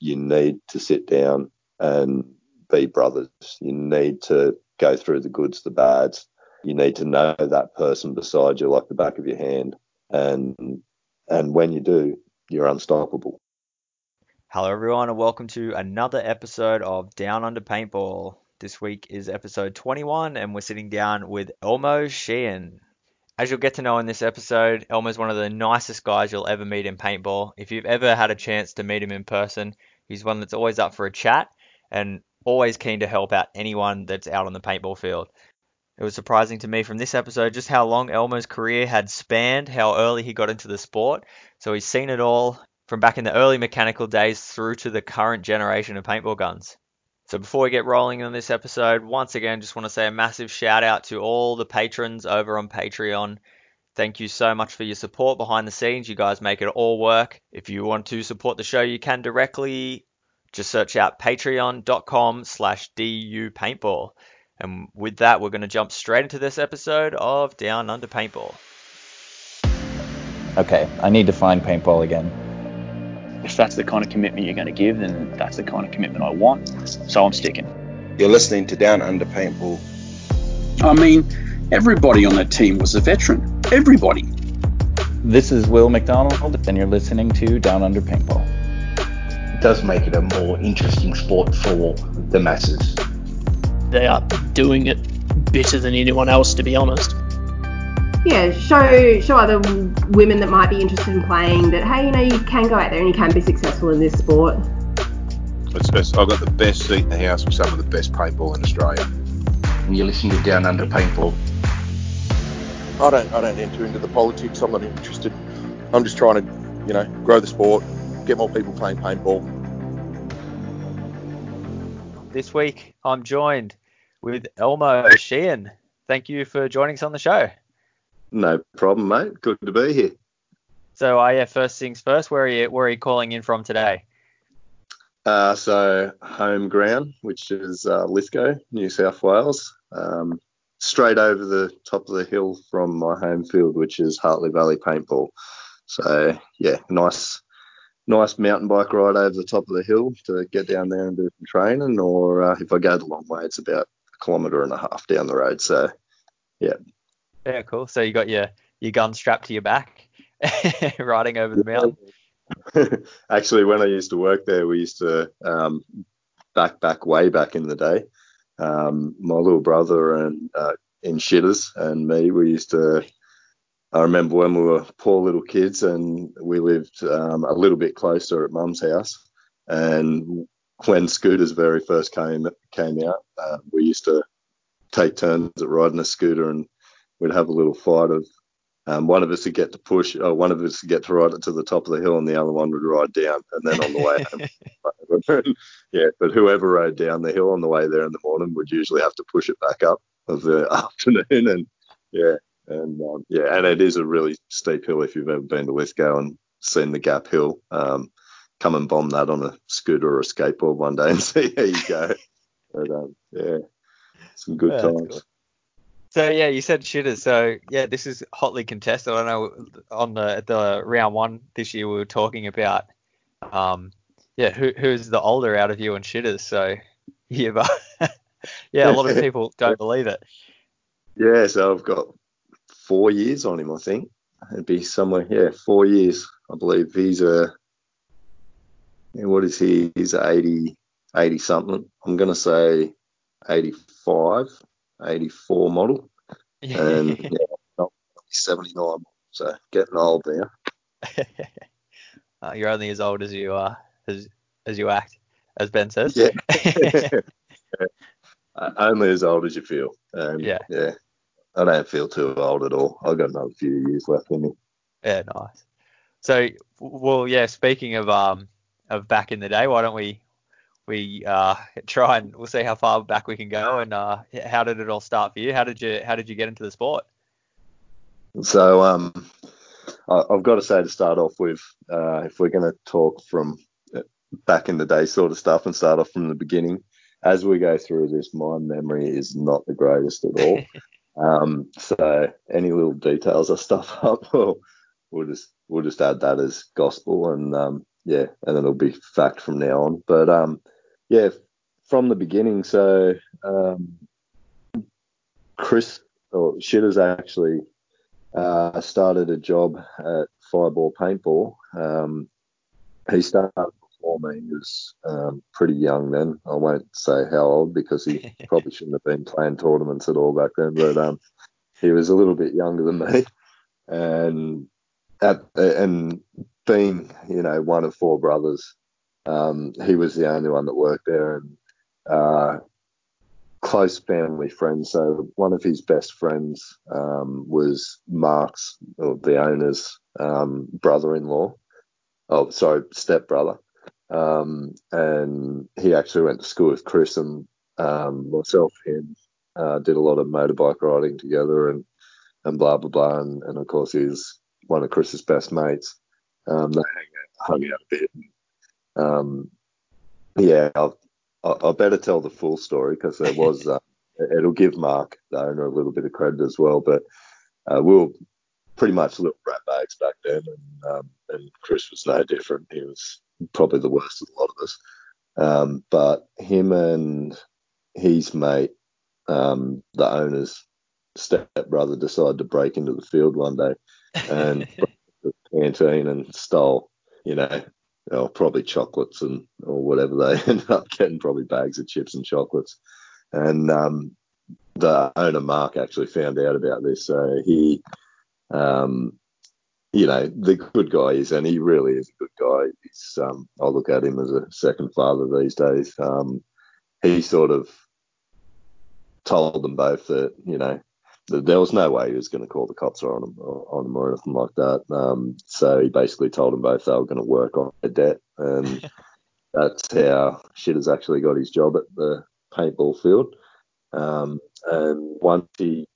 you need to sit down and be brothers. You need to go through the goods, the bads. You need to know that person beside you like the back of your hand. And and when you do, you're unstoppable. Hello everyone and welcome to another episode of Down Under Paintball. This week is episode 21 and we're sitting down with Elmo Sheehan. As you'll get to know in this episode, Elmo's one of the nicest guys you'll ever meet in paintball. If you've ever had a chance to meet him in person, he's one that's always up for a chat and always keen to help out anyone that's out on the paintball field. It was surprising to me from this episode just how long Elmo's career had spanned, how early he got into the sport. So he's seen it all from back in the early mechanical days through to the current generation of paintball guns. So before we get rolling on this episode, once again, just want to say a massive shout out to all the patrons over on Patreon. Thank you so much for your support behind the scenes. You guys make it all work. If you want to support the show, you can directly just search out patreon.com slash du paintball. And with that, we're going to jump straight into this episode of Down Under Paintball. Okay, I need to find paintball again if that's the kind of commitment you're going to give, then that's the kind of commitment I want. So I'm sticking. You're listening to Down Under Paintball. I mean, everybody on that team was a veteran. Everybody. This is Will McDonald, and you're listening to Down Under Paintball. It does make it a more interesting sport for the masses. They are doing it better than anyone else, to be honest yeah, show show other women that might be interested in playing that hey, you know, you can go out there and you can be successful in this sport. It's best, I've got the best seat in the house with some of the best paintball in Australia. And you're listening to Down Under Paintball. I don't I don't enter into the politics. I'm not interested. I'm just trying to, you know, grow the sport, get more people playing paintball. This week I'm joined with Elmo Sheehan. Thank you for joining us on the show. No problem, mate. Good to be here. So, uh, yeah, first things first, where are you, where are you calling in from today? Uh, so, home ground, which is uh, Lithgow, New South Wales. Um, straight over the top of the hill from my home field, which is Hartley Valley Paintball. So, yeah, nice nice mountain bike ride over the top of the hill to get down there and do some training. Or uh, if I go the long way, it's about a kilometre and a half down the road. So, yeah, yeah, cool. So you got your your gun strapped to your back, riding over the mountain. Actually, when I used to work there, we used to um, back back way back in the day. Um, my little brother and uh, in shitters and me, we used to. I remember when we were poor little kids and we lived um, a little bit closer at Mum's house. And when scooters very first came came out, uh, we used to take turns at riding a scooter and we'd have a little fight of um, one of us would get to push, or one of us would get to ride it to the top of the hill, and the other one would ride down, and then on the way home, yeah. But whoever rode down the hill on the way there in the morning would usually have to push it back up of the afternoon, and yeah, and um, yeah, and it is a really steep hill if you've ever been to Lithgow and seen the Gap Hill. Um, come and bomb that on a scooter or a skateboard one day and see how you go. But um, yeah, some good yeah, times. Cool. So yeah, you said shitters. So yeah, this is hotly contested. I know on the the round one this year we were talking about, um, yeah, who who's the older out of you and shitters. So yeah, but yeah, a lot of people don't believe it. Yeah, so I've got four years on him. I think it'd be somewhere. Yeah, four years. I believe he's a. What is he? He's 80, 80 something. I'm gonna say 85. 84 model. And yeah, 79. So getting old there. uh, you're only as old as you are, as, as you act, as Ben says. Yeah. yeah. Uh, only as old as you feel. Um, yeah. Yeah. I don't feel too old at all. I've got another few years left in me. Yeah, nice. So, well, yeah. Speaking of um of back in the day, why don't we we uh, try and we'll see how far back we can go. And uh, how did it all start for you? How did you how did you get into the sport? So um, I've got to say to start off with, uh, if we're going to talk from uh, back in the day sort of stuff and start off from the beginning, as we go through this, my memory is not the greatest at all. um, so any little details I stuff up, we'll, we'll just we'll just add that as gospel. And um, yeah, and it'll be fact from now on. But um, yeah, from the beginning. So um, Chris or Shitters actually uh, started a job at Fireball Paintball. Um, he started He was um, pretty young then. I won't say how old because he probably shouldn't have been playing tournaments at all back then. But um, he was a little bit younger than me, and at and being you know one of four brothers, um, he was the only one that worked there, and uh, close family friends. So one of his best friends um, was Mark's, the owner's um, brother-in-law. Oh, sorry, stepbrother. Um, and he actually went to school with Chris and um, myself. Him uh, did a lot of motorbike riding together and and blah blah blah. And, and of course, he's one of Chris's best mates. Um, they hang out, hung out a bit. Um, yeah, I'll, I, better tell the full story because there was. Uh, it'll give Mark the owner a little bit of credit as well, but uh, we were pretty much little rat bags back then, and um, and Chris was no different. He was probably the worst of a lot of us. Um, but him and his mate, um, the owner's stepbrother, decided to break into the field one day and the canteen and stole, you know, know, probably chocolates and or whatever they ended up getting, probably bags of chips and chocolates. And um, the owner Mark actually found out about this, so he, um, you know, the good guy is, and he really is a good guy. He's, um, I look at him as a second father these days. Um, he sort of told them both that, you know, that there was no way he was going to call the cops on him, on him or anything like that. Um, so he basically told them both they were going to work on their debt, and that's how Shitters actually got his job at the paintball field. Um, and once he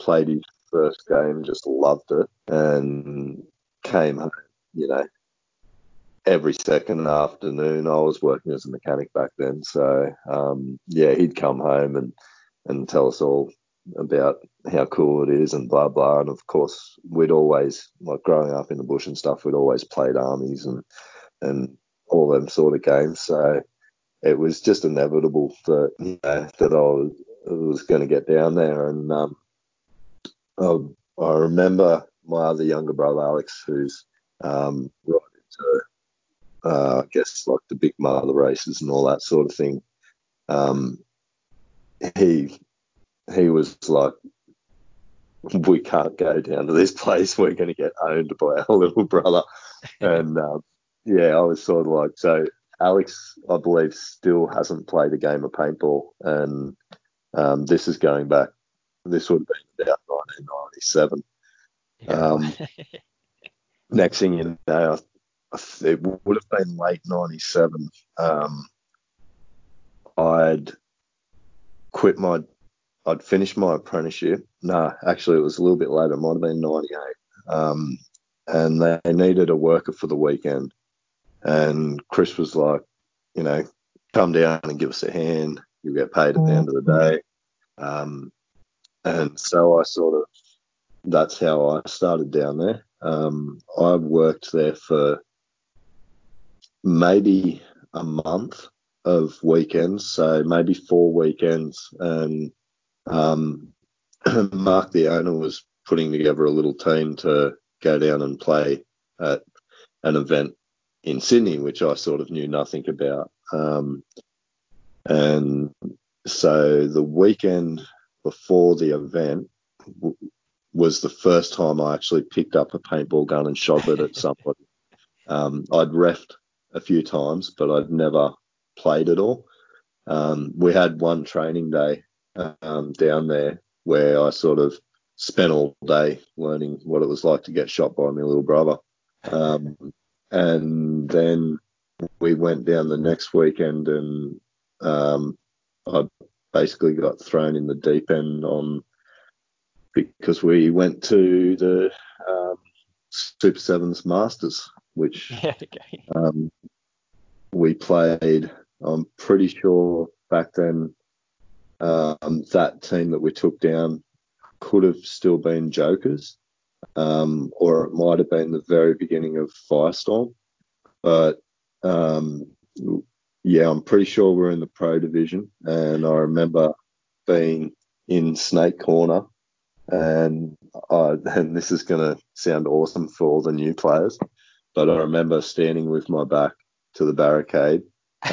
played his first game, just loved it, and came home, you know, every second afternoon. I was working as a mechanic back then, so um, yeah, he'd come home and and tell us all about how cool it is and blah blah. And of course, we'd always like growing up in the bush and stuff. We'd always played armies and and all them sort of games. So it was just inevitable that you know, that I was, was going to get down there. And um, I, I remember my other younger brother Alex, who's um, right into uh, I guess like the big mother races and all that sort of thing. Um, he he was like, we can't go down to this place. We're going to get owned by our little brother. and um, yeah, I was sort of like, so Alex, I believe, still hasn't played a game of paintball. And um, this is going back, this would have been about 1997. Yeah. Um, next thing you know, it would have been late 97. Um, I'd quit my I'd finished my apprenticeship. No, actually, it was a little bit later. It might have been 98. Um, and they needed a worker for the weekend. And Chris was like, you know, come down and give us a hand. You'll get paid at the end of the day. Um, and so I sort of, that's how I started down there. Um, I worked there for maybe a month of weekends, so maybe four weekends. And um, Mark, the owner, was putting together a little team to go down and play at an event in Sydney, which I sort of knew nothing about. Um, and so the weekend before the event w- was the first time I actually picked up a paintball gun and shot it at somebody. Um, I'd refed a few times, but I'd never played at all. Um, we had one training day um, down there where I sort of spent all day learning what it was like to get shot by my little brother. Um, and then we went down the next weekend and um, I basically got thrown in the deep end on because we went to the um, Super Sevens Masters, which okay. um, we played. I'm pretty sure back then um, that team that we took down could have still been Jokers, um, or it might have been the very beginning of Firestorm. but um, yeah, I'm pretty sure we're in the pro division, and I remember being in Snake Corner, and I, and this is going to sound awesome for all the new players, but I remember standing with my back to the barricade,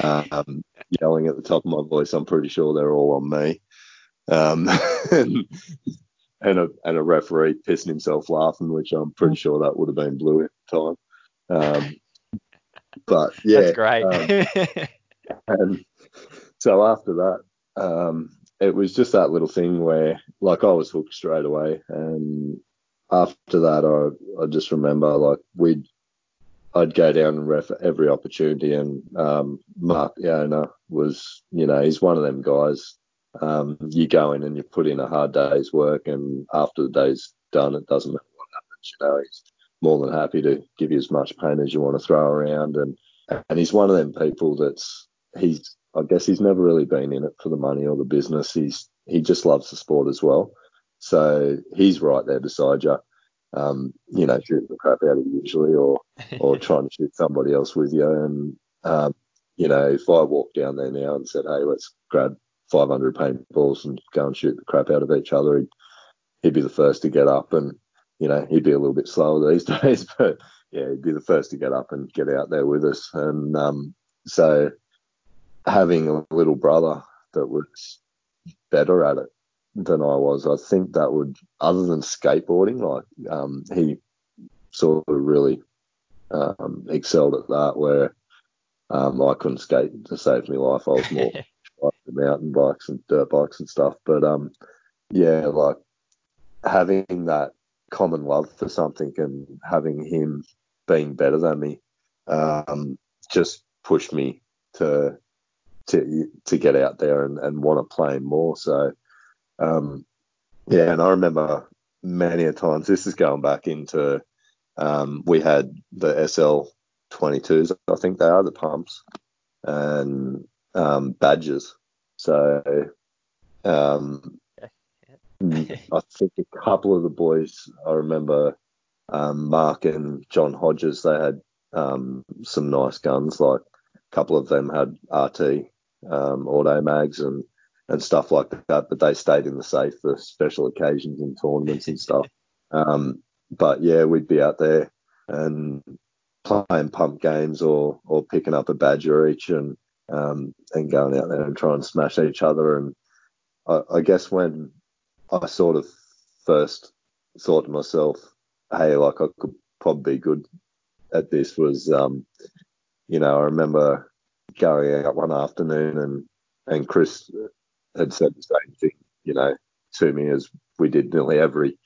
um, yelling at the top of my voice. I'm pretty sure they're all on me. Um, and, and a and a referee pissing himself laughing, which I'm pretty sure that would have been blue at the time. Um, but yeah, That's great. And so after that, um, it was just that little thing where, like, I was hooked straight away, and after that, I I just remember like we'd I'd go down and ref every opportunity, and um, Mark the owner was, you know, he's one of them guys. Um, you go in and you put in a hard day's work, and after the day's done, it doesn't matter what happens. You know, he's more than happy to give you as much pain as you want to throw around, and and he's one of them people that's he's I guess he's never really been in it for the money or the business. He's he just loves the sport as well. So he's right there beside you, um, you know, shooting the crap out of you usually, or or trying to shoot somebody else with you. And um, you know, if I walked down there now and said, "Hey, let's grab 500 paintballs and go and shoot the crap out of each other," he'd, he'd be the first to get up, and you know, he'd be a little bit slower these days, but yeah, he'd be the first to get up and get out there with us. And um, so having a little brother that was better at it than I was, I think that would, other than skateboarding, like um, he sort of really um, excelled at that. Where um, I couldn't skate to save my life. I was more like mountain bikes and dirt bikes and stuff. But um, yeah, like having that common love for something and having him being better than me um, just pushed me to to to get out there and, and want to play more. So um, yeah, and I remember many a times. This is going back into um, we had the SL 22s, I think they are the pumps, and um, badges. So um, I think a couple of the boys, I remember um, Mark and John Hodges, they had um, some nice guns. Like a couple of them had RT um, auto mags and and stuff like that, but they stayed in the safe for special occasions and tournaments and stuff. Um, but yeah, we'd be out there and playing pump games or or picking up a badger each and um, and going out there and trying to smash each other. And I, I guess when I sort of first thought to myself, hey, like I could probably be good at this was, um, you know, I remember going out one afternoon and and Chris had said the same thing, you know, to me as we did nearly every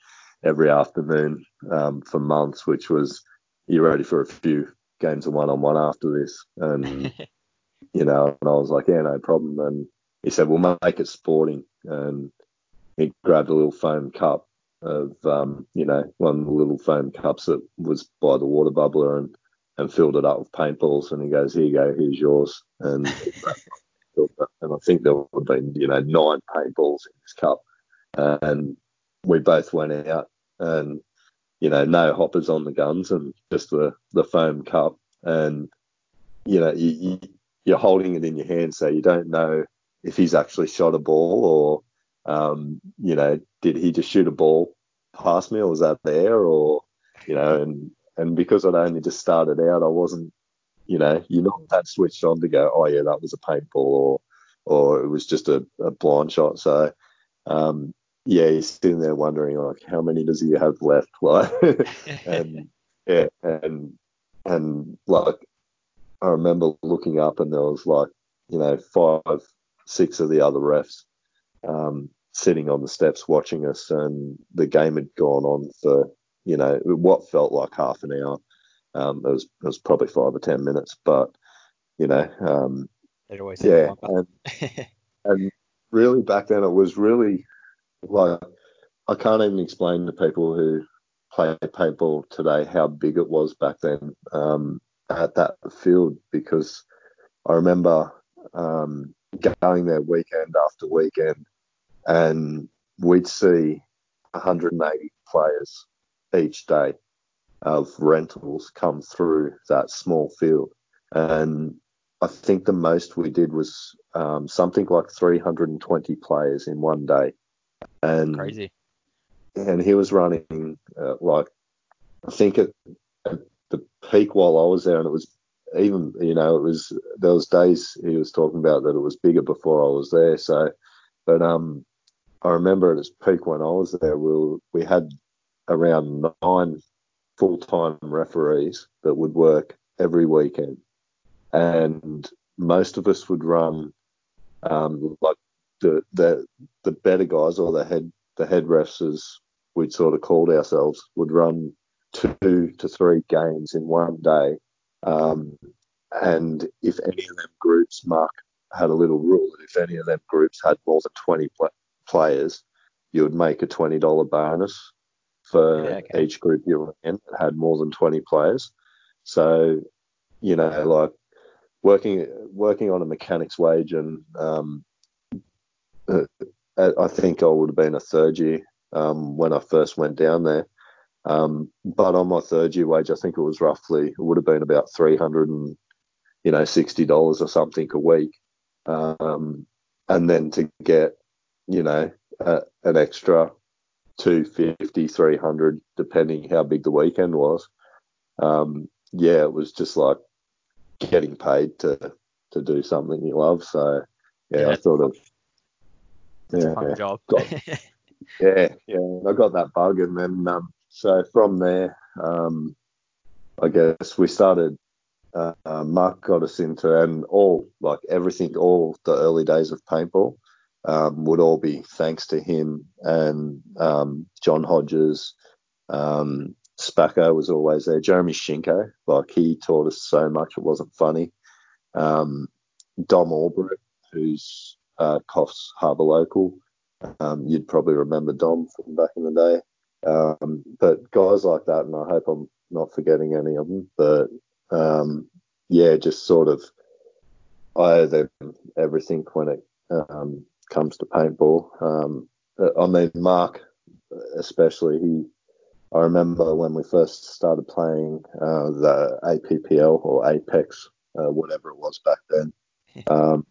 every afternoon um, for months, which was you're ready for a few games of one on one after this, and you know, and I was like, yeah, no problem. And he said, we'll make it sporting, and he grabbed a little foam cup of, um, you know, one of the little foam cups that was by the water bubbler and and filled it up with paintballs, and he goes, here you go, here's yours, and and I think there would have been, you know, nine paintballs in this cup. And we both went out and, you know, no hoppers on the guns and just the, the foam cup. And, you know, you, you, are holding it in your hand, so you don't know if he's actually shot a ball or, um, you know, did he just shoot a ball past me or was that there or, you know, and, and because I'd only just started out, I wasn't you know, you're not that switched on to go, oh yeah, that was a paintball or or it was just a, a blind shot. So um, yeah, you're sitting there wondering like how many does he have left? Like and yeah, and and like I remember looking up and there was like, you know, five, six of the other refs um, sitting on the steps watching us and the game had gone on for, you know, what felt like half an hour. Um, it was it was probably five or ten minutes, but you know, um, it always yeah, and, and really back then it was really like I can't even explain to people who play paintball today how big it was back then um, at that field because I remember um, going there weekend after weekend and we'd see 180 players each day of rentals come through that small field, and I think the most we did was um, something like 320 players in one day, and Crazy. and he was running uh, like I think at, at the peak while I was there, and it was even you know it was there was days he was talking about that it was bigger before I was there. So, but um, I remember at its peak when I was there, we we had around nine full time referees that would work every weekend, and most of us would run um, like the the the better guys or the head the head refs as we'd sort of called ourselves would run two to three games in one day. Um, and if any of them groups, Mark had a little rule that if any of them groups had more than 20 pl- players, you would make a $20 bonus for Yeah, okay. each group you were in that had more than 20 players. So, you know, like working working on a mechanic's wage and um, uh, I think I would have been a third year um, when I first went down there. Um, but on my third year wage, I think it was roughly it would have been about three hundred and you know sixty dollars or something a week, um, and then to get you know uh, an extra 250 300 depending how big the weekend was um, yeah it was just like getting paid to to do something you love so yeah, Yeah, i sort of It's yeah a fun job. got- yeah, yeah. I got that bug, and then um, so from there, um, I guess we started. Uh, uh, Mark got us into, and all like everything, all the early days of paintball um, would all be thanks to him and um, John Hodges. Um, Spacco was always there. Jeremy Shinko, like he taught us so much. It wasn't funny. Um, Dom Albright, who's uh, Coffs Harbour local. Um, you'd probably remember Dom from back in the day. Um, but guys like that, and I hope I'm not forgetting any of them, but yeah, just sort of I owe them everything when it um, comes to paintball. Um, I mean, Mark, especially, he. I remember when we first started playing uh, the APPL or APECS, uh, whatever it was back then. Um,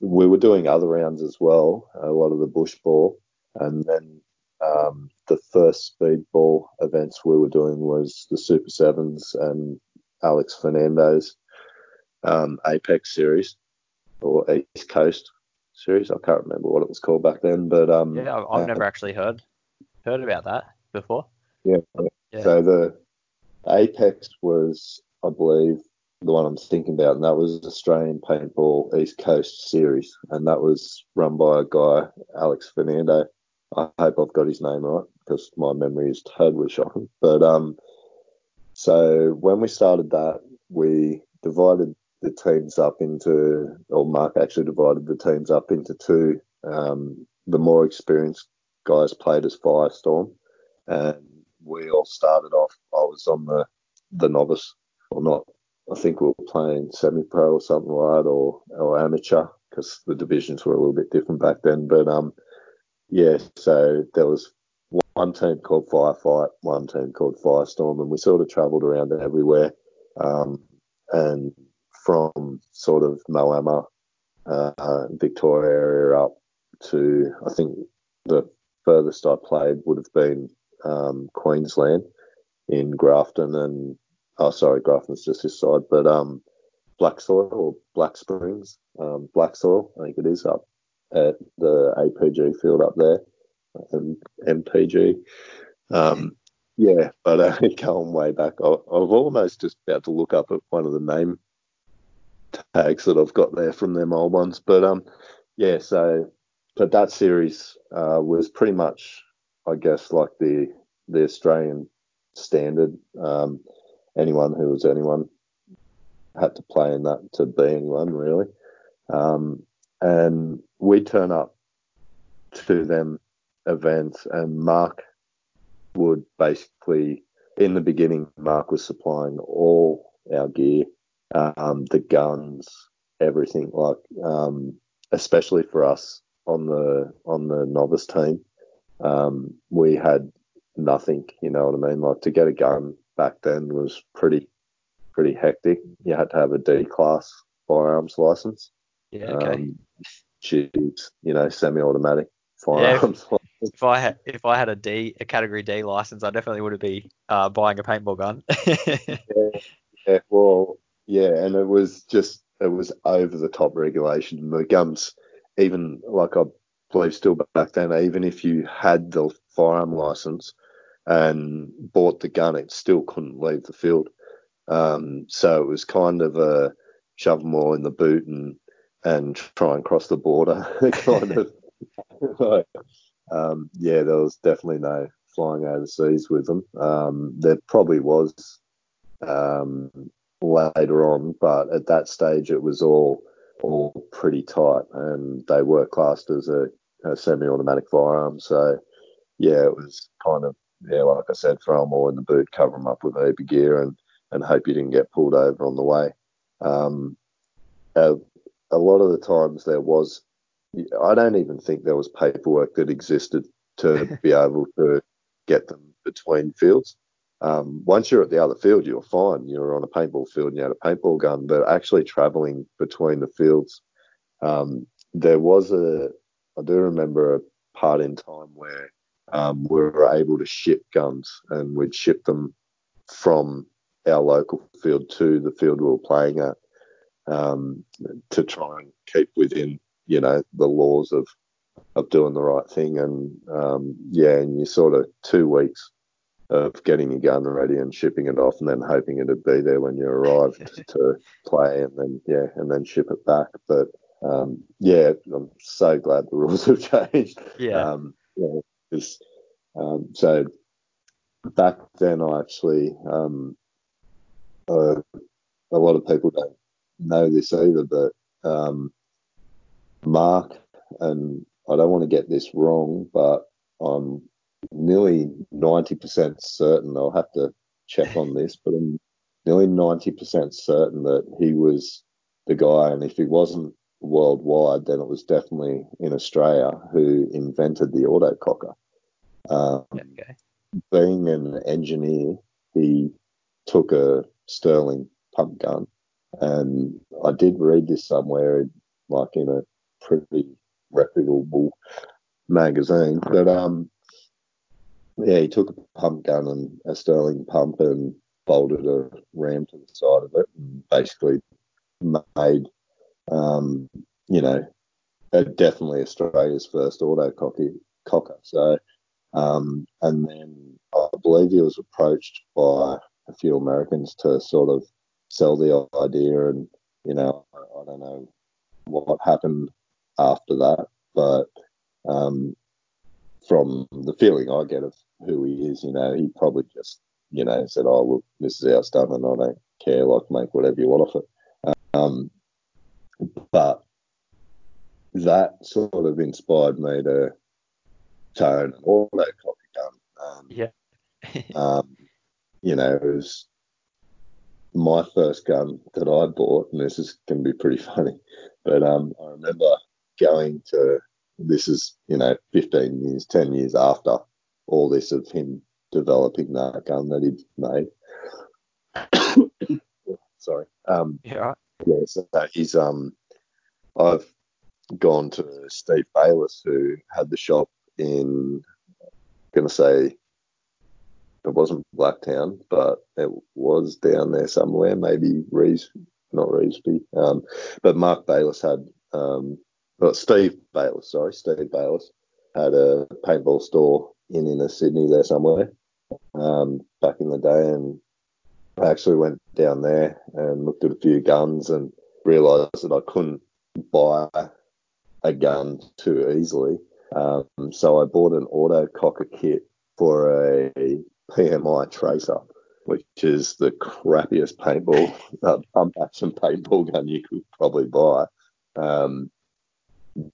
we were doing other rounds as well, a lot of the bush ball, and then um, the first speedball events we were doing was the Super Sevens and Alex Fernandez um, APECS series or East Coast series. I can't remember what it was called back then, but um, Yeah, I've, I've uh, never actually heard heard about that before. Yeah. Yeah. So the APECS was, I believe, the one I'm thinking about, and that was Australian Paintball East Coast Series, and that was run by a guy, Alex Fernando. I hope I've got his name right because my memory is totally shocking. But um, so when we started that, we divided the teams up into, or Mark actually divided the teams up into two. Um, the more experienced guys played as Firestorm, and we all started off. I was on the the novice, or not. I think we were playing semi-pro or something like that, or or amateur, because the divisions were a little bit different back then. But um, yeah. So there was one team called Firefight, one team called Firestorm, and we sort of travelled around everywhere. Um, and from sort of Moama, uh, Victoria area up to I think the furthest I played would have been um, Queensland in Grafton and oh sorry Grafton's just this side, but um, Black Soil or Black Springs, um, Black Soil I think it is up at the APG field up there, um, MPG. Um, yeah, but uh, going way back, I, I've almost just about to look up at one of the name tags that I've got there from them old ones. But um, yeah, so but that series uh, was pretty much, I guess, like the the Australian standard. Um, anyone who was anyone had to play in that to be anyone really. Um, and we turn up to them events, and Mark would basically, in the beginning, Mark was supplying all our gear, um, the guns, everything. Like, um, especially for us on the on the novice team, um, we had nothing. You know what I mean? Like to get a gun back then was pretty pretty hectic. You had to have a D class firearms license. Yeah, okay. Um, you know, semi-automatic firearms. Yeah, if I had if I had a D a category D license, I definitely would have be uh, buying a paintball gun. yeah, yeah, well, yeah, and it was just it was over the top regulation. The guns, even like I believe still back then, even if you had the firearm license and bought the gun, it still couldn't leave the field. Um, so it was kind of a shove them all in the boot and and try and cross the border kind of. um, yeah, there was definitely no flying overseas with them. Um, there probably was um, later on, but at that stage it was all all pretty tight, and they were classed as a, a semi-automatic firearm. So yeah, it was kind of yeah, like I said, throw them all in the boot, cover them up with a heap of gear, and and hope you didn't get pulled over on the way. Um, a, a lot of the times there was, I don't even think there was paperwork that existed to be able to get them between fields. Um, once you're at the other field, you're fine. You're on a paintball field and you had a paintball gun, but actually traveling between the fields, um, there was a, I do remember a part in time where um, we were able to ship guns and we'd ship them from our local field to the field we were playing at um, to try and keep within, you know, the laws of of doing the right thing. And um, yeah, and you sort of two weeks of getting your gun ready and shipping it off, and then hoping it'd be there when you arrived to play, and then yeah, and then ship it back. But um, yeah, I'm so glad the rules have changed. Yeah. Um, yeah, um, so back then, I actually um, uh, a lot of people don't know this either, but um, Mark, and I don't want to get this wrong, but I'm nearly 90% certain, I'll have to check on this, but I'm nearly 90% certain that he was the guy, and if he wasn't worldwide, then it was definitely in Australia who invented the autococker. Um, okay. Being an engineer, he took a Sterling pump gun and I did read this somewhere, like in a pretty reputable magazine. But um, yeah, he took a pump gun and a Sterling pump and bolted a ram to the side of it, and basically made, um, you know, definitely Australia's first auto cocker. So, um, and then I believe he was approached by a few Americans to sort of sell the idea, and you know, I, I don't know what happened after that, but um, from the feeling I get of who he is, you know, he probably just, you know, said, "Oh, look, this is our stuff, and I don't care. Like, make whatever you want of it." Um, but that sort of inspired me to tone all that coffee gun. Um, yeah. um, you know, it was my first gun that I bought, and this is going to be pretty funny, but um, I remember going to this is you know 15 years, 10 years after all this of him developing that gun that he'd made. Sorry. Um, yeah. Yeah. So he's um, I've gone to Steve Bayless who had the shop in, I'm going to say it wasn't Blacktown, but it was down there somewhere, maybe Rees, not Reesby. Um, but Mark Bayless had, um, well, Steve Bayless, sorry, Steve Bayless had a paintball store in inner Sydney there somewhere um, back in the day, and I actually went down there and looked at a few guns and realised that I couldn't buy a gun too easily. Um, so I bought an auto cocker kit for a PMI Tracer, which is the crappiest paintball, pump action paintball gun you could probably buy. Um,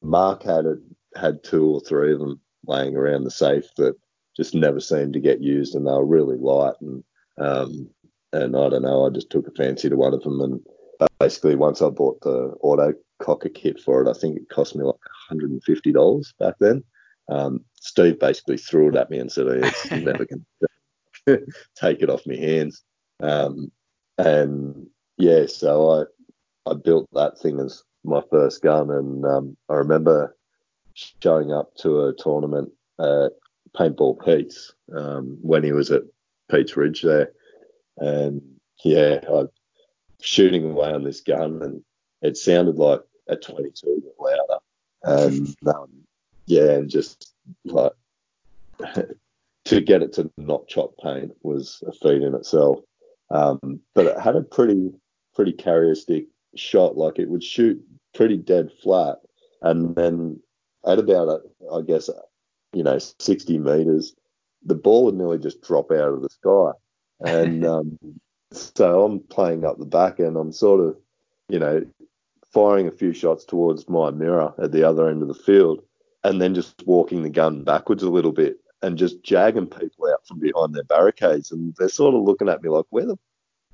Mark had it, had two or three of them laying around the safe that just never seemed to get used, and they were really light. And um, and I don't know, I just took a fancy to one of them, and basically once I bought the auto cocker kit for it, I think it cost me like $150 back then. Um, Steve basically threw it at me and said, "It's never going to take it off my hands. Um, and yeah, so I I built that thing as my first gun, and um, I remember showing up to a tournament at Paintball Pete's um, when he was at Pete's Ridge there, and yeah, I shooting away on this gun, and it sounded like a 22 but louder, and um, yeah, and just like to get it to not chop paint was a feat in itself. Um, but it had a pretty pretty carrier stick shot, like it would shoot pretty dead flat, and then at about I guess you know 60 meters, the ball would nearly just drop out of the sky, and um, so I'm playing up the back and I'm sort of you know firing a few shots towards my mirror at the other end of the field, and then just walking the gun backwards a little bit and just jagging people out from behind their barricades, and they're sort of looking at me like, where the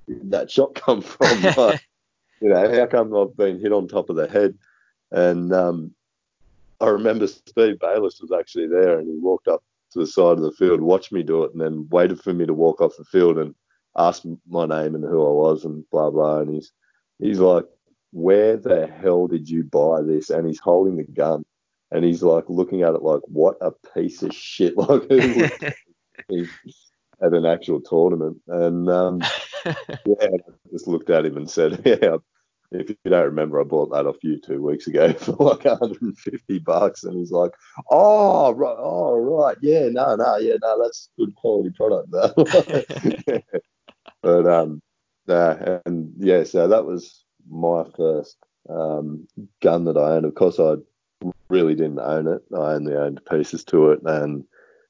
did that shot come from? like, you know, how come I've been hit on top of the head? And um, I remember Steve Bayliss was actually there, and he walked up to the side of the field, watched me do it, and then waited for me to walk off the field and asked my name and who I was and blah blah. And he's he's like, where the hell did you buy this? And he's holding the gun and he's like looking at it like, what a piece of shit! Like at an actual tournament? And um, yeah, I just looked at him and said, yeah. If you don't remember, I bought that off you two weeks ago for like 150 bucks, and he's like, "Oh, right, oh, right, yeah, no, no, yeah, no, that's good quality product." Though. but um, nah, and yeah, so that was my first um, gun that I owned. Of course, I really didn't own it. I only owned pieces to it, and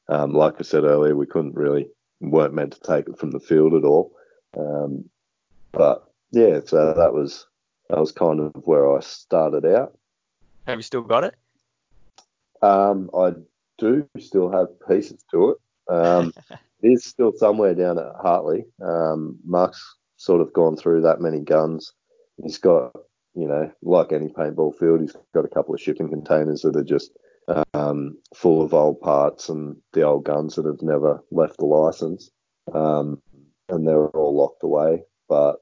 um, like I said earlier, we couldn't really weren't meant to take it from the field at all. Um, but yeah, so that was that was kind of where I started out. Have you still got it? Um, I do still have pieces to it. Um, it is still somewhere down at Hartley. Um, Mark's sort of gone through that many guns. He's got you know, like any paintball field, he's got a couple of shipping containers that are just um, full of old parts and the old guns that have never left the license. Um, and they're all locked away, but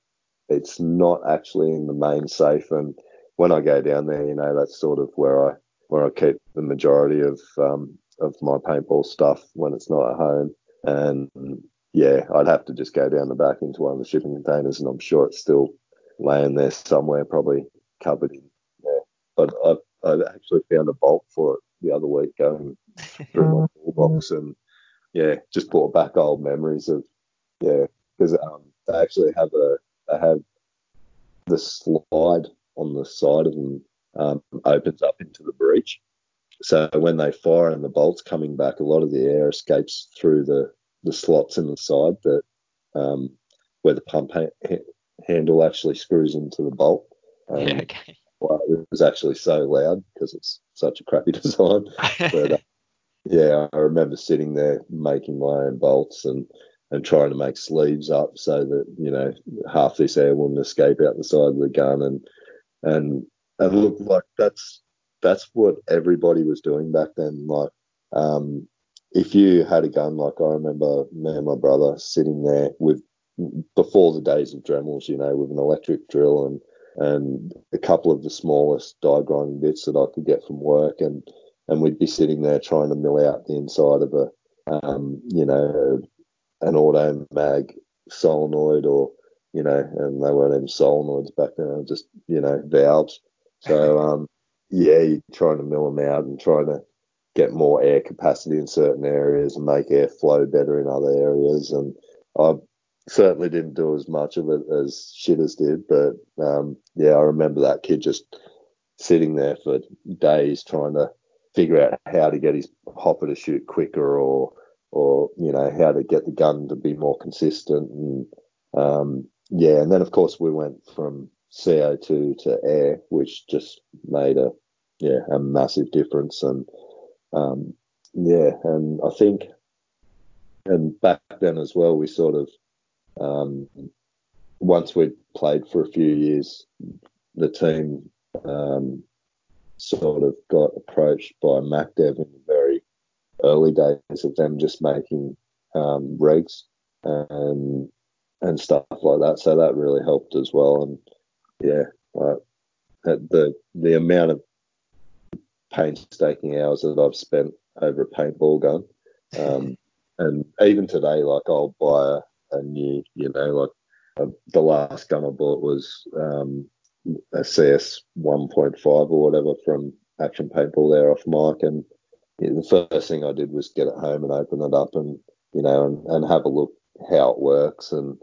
it's not actually in the main safe. And when I go down there, you know, that's sort of where I where I keep the majority of um, of my paintball stuff when it's not at home. And yeah, I'd have to just go down the back into one of the shipping containers, and I'm sure it's still laying there somewhere, probably covered in there. But I've, I've actually found a bolt for it the other week going through my toolbox and yeah, just brought back old memories of yeah, because um, they actually have a they have the slide on the side of them um, opens up into the breech. So when they fire and the bolt's coming back, a lot of the air escapes through the, the slots in the side that um, where the pump ha- handle actually screws into the bolt. Um, yeah, okay. Well, it was actually so loud because it's such a crappy design. but uh, yeah, I remember sitting there making my own bolts and and trying to make sleeves up so that you know half this air wouldn't escape out the side of the gun and and and look like that's that's what everybody was doing back then. Like um, if you had a gun, like I remember me and my brother sitting there with before the days of Dremels, you know, with an electric drill and and a couple of the smallest die grinding bits that I could get from work, and and we'd be sitting there trying to mill out the inside of a, um, you know, an auto mag solenoid or you know, and they weren't even solenoids back then, just you know valves. So um, yeah, you're trying to mill them out and trying to get more air capacity in certain areas and make air flow better in other areas. And I certainly didn't do as much of it as Shitters did, but um, yeah, I remember that kid just sitting there for days trying to figure out how to get his hopper to shoot quicker or or you know how to get the gun to be more consistent and um, yeah and then of course we went from CO2 to air which just made a yeah a massive difference and um, yeah and I think and back then as well we sort of um, once we'd played for a few years, the team um, sort of got approached by MacDev in the very early days of them just making um, regs and and stuff like that. So that really helped as well. And yeah, like the the amount of painstaking hours that I've spent over a paintball gun, um, and even today, like I'll buy a, a new, you know, like uh, the last gun I bought was um, a CS 1.5 or whatever from Action Paintball there off Mike, and the first thing I did was get it home and open it up and you know and, and have a look how it works and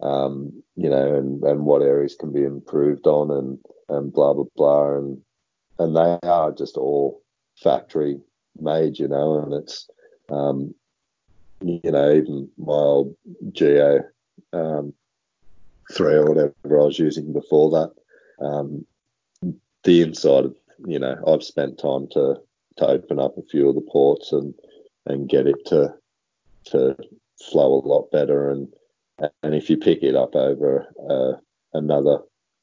um, you know and, and what areas can be improved on and and blah blah blah. And and they are just all factory made, you know, and it's um, you know even my old Geo um, three or whatever I was using before that, um, the inside of you know I've spent time to to open up a few of the ports and and get it to to flow a lot better. And and if you pick it up over uh, another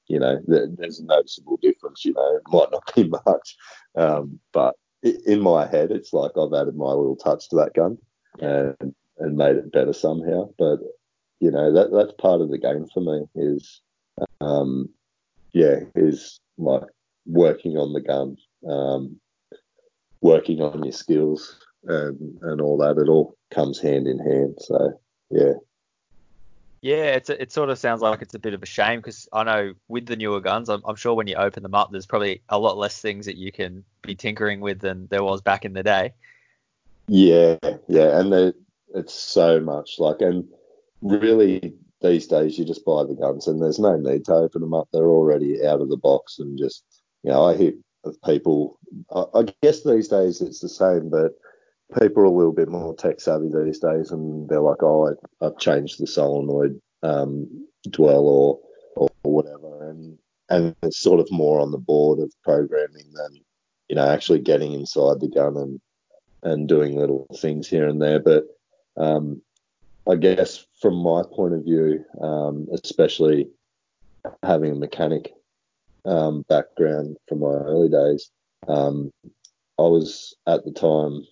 you know there's a noticeable difference you know it might not be much um, but in my head it's like I've added my little touch to that gun and and made it better somehow. But you know that that's part of the game for me is um, yeah is like working on the gun um, working on your skills and and all that. It all comes hand in hand. So yeah. Yeah, it's a, it sort of sounds like it's a bit of a shame because I know with the newer guns, I'm, I'm, sure when you open them up, there's probably a lot less things that you can be tinkering with than there was back in the day. Yeah, yeah, and it's so much like, and really these days you just buy the guns and there's no need to open them up. They're already out of the box and just, you know, I hear of people. I, I guess these days it's the same, but people are a little bit more tech savvy these days, and they're like, "Oh, I, have changed the solenoid um, dwell or, or whatever," and and it's sort of more on the board of programming than you know actually getting inside the gun and and doing little things here and there. But um, I guess from my point of view, um, especially having a mechanic um, background from my early days, um, I was at the time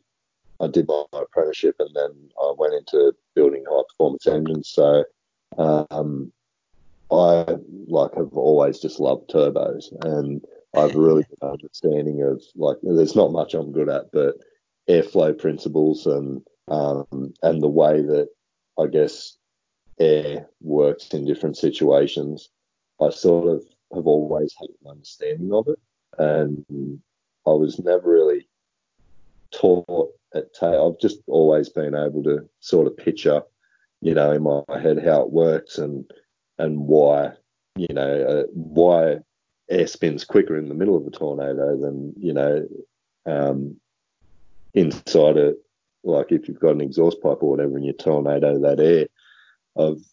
I did my apprenticeship and then I went into building high performance engines. So um, I like have always just loved turbos and I've really good understanding of like there's not much I'm good at, but airflow principles and um, and the way that I guess air works in different situations. I sort of have always had an understanding of it, and I was never really taught at I've just always been able to sort of picture, you know, in my head how it works and and why, you know, uh, why air spins quicker in the middle of a tornado than you know um, inside it. Like if you've got an exhaust pipe or whatever, and you tornado that air, I've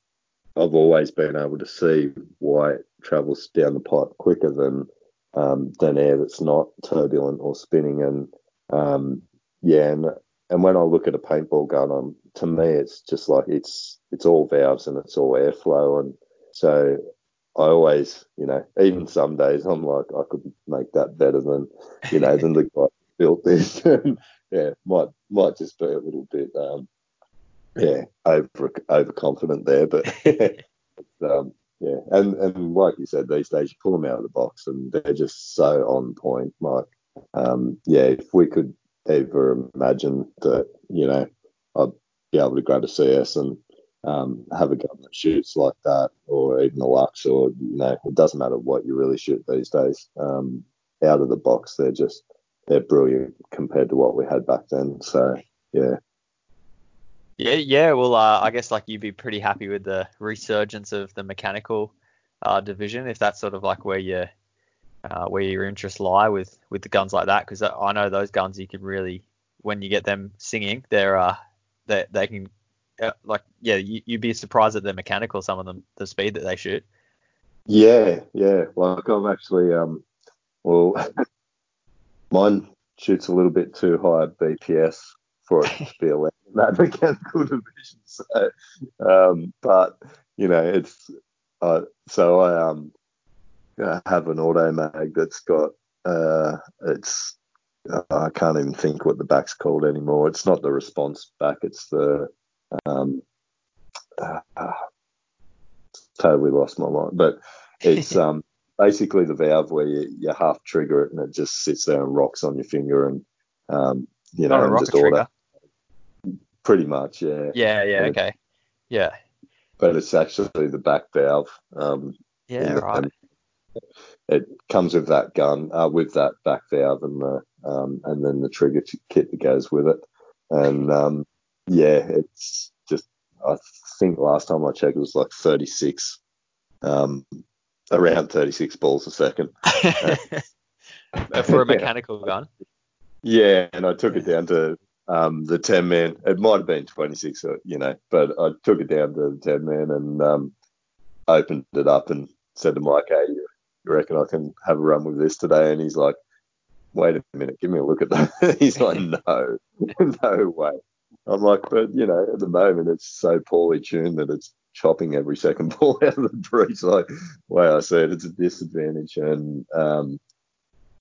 I've always been able to see why it travels down the pipe quicker than um, than air that's not turbulent or spinning. And um, yeah, and and when I look at a paintball gun, um, to me it's just like it's it's all valves and it's all airflow, and so I always, you know, even some days I'm like I could make that better than, you know, than the guy built this. yeah, might might just be a little bit, um, yeah, over overconfident there, but um, yeah, and and like you said, these days you pull them out of the box and they're just so on point. Like, um, yeah, if we could ever imagine that, you know, I'd be able to grab a CS and um, have a gun that shoots like that, or even a Luxe, or you know, it doesn't matter what you really shoot these days. Um, out of the box, they're just they're brilliant compared to what we had back then. So yeah. Yeah, yeah. Well, uh, I guess like you'd be pretty happy with the resurgence of the mechanical uh, division, if that's sort of like where you uh, where your interests lie with with the guns like that. Because I know those guns you can really, when you get them singing, they're uh, they they can uh, like yeah, you, would be surprised at the mechanical some of them, the speed that they shoot. Yeah, yeah. Like I've actually um, well, mine shoots a little bit too high BPS for it to be allowed that mechanical division. So, um, but you know, it's uh, so I um I have an auto mag that's got uh, it's uh, I can't even think what the back's called anymore. It's not the response back. It's the um, totally lost my mind. But it's um basically the valve where you, you half trigger it and it just sits there and rocks on your finger and um you know and just order. trigger. Pretty much, yeah. Yeah, yeah, okay. Yeah. But it's actually the back valve. Um, Yeah, the- right. It comes with that gun, uh, with that back valve and the um, and then the trigger kit that goes with it. And um, yeah, it's just I think last time I checked it was like 36, um, around 36 balls a second. For a mechanical gun. Yeah, and I took it down to um, the 10 man. It might have been 26, uh, you know, but I took it down to the 10 man and um, opened it up and said to Mike, hey, you reckon I can have a run with this today? And he's like, wait a minute, give me a look at that. he's like, no, no way. I'm like, but, you know, at the moment it's so poorly tuned that it's chopping every second ball out of the breech. Like, way I see it, it's a disadvantage. And, um,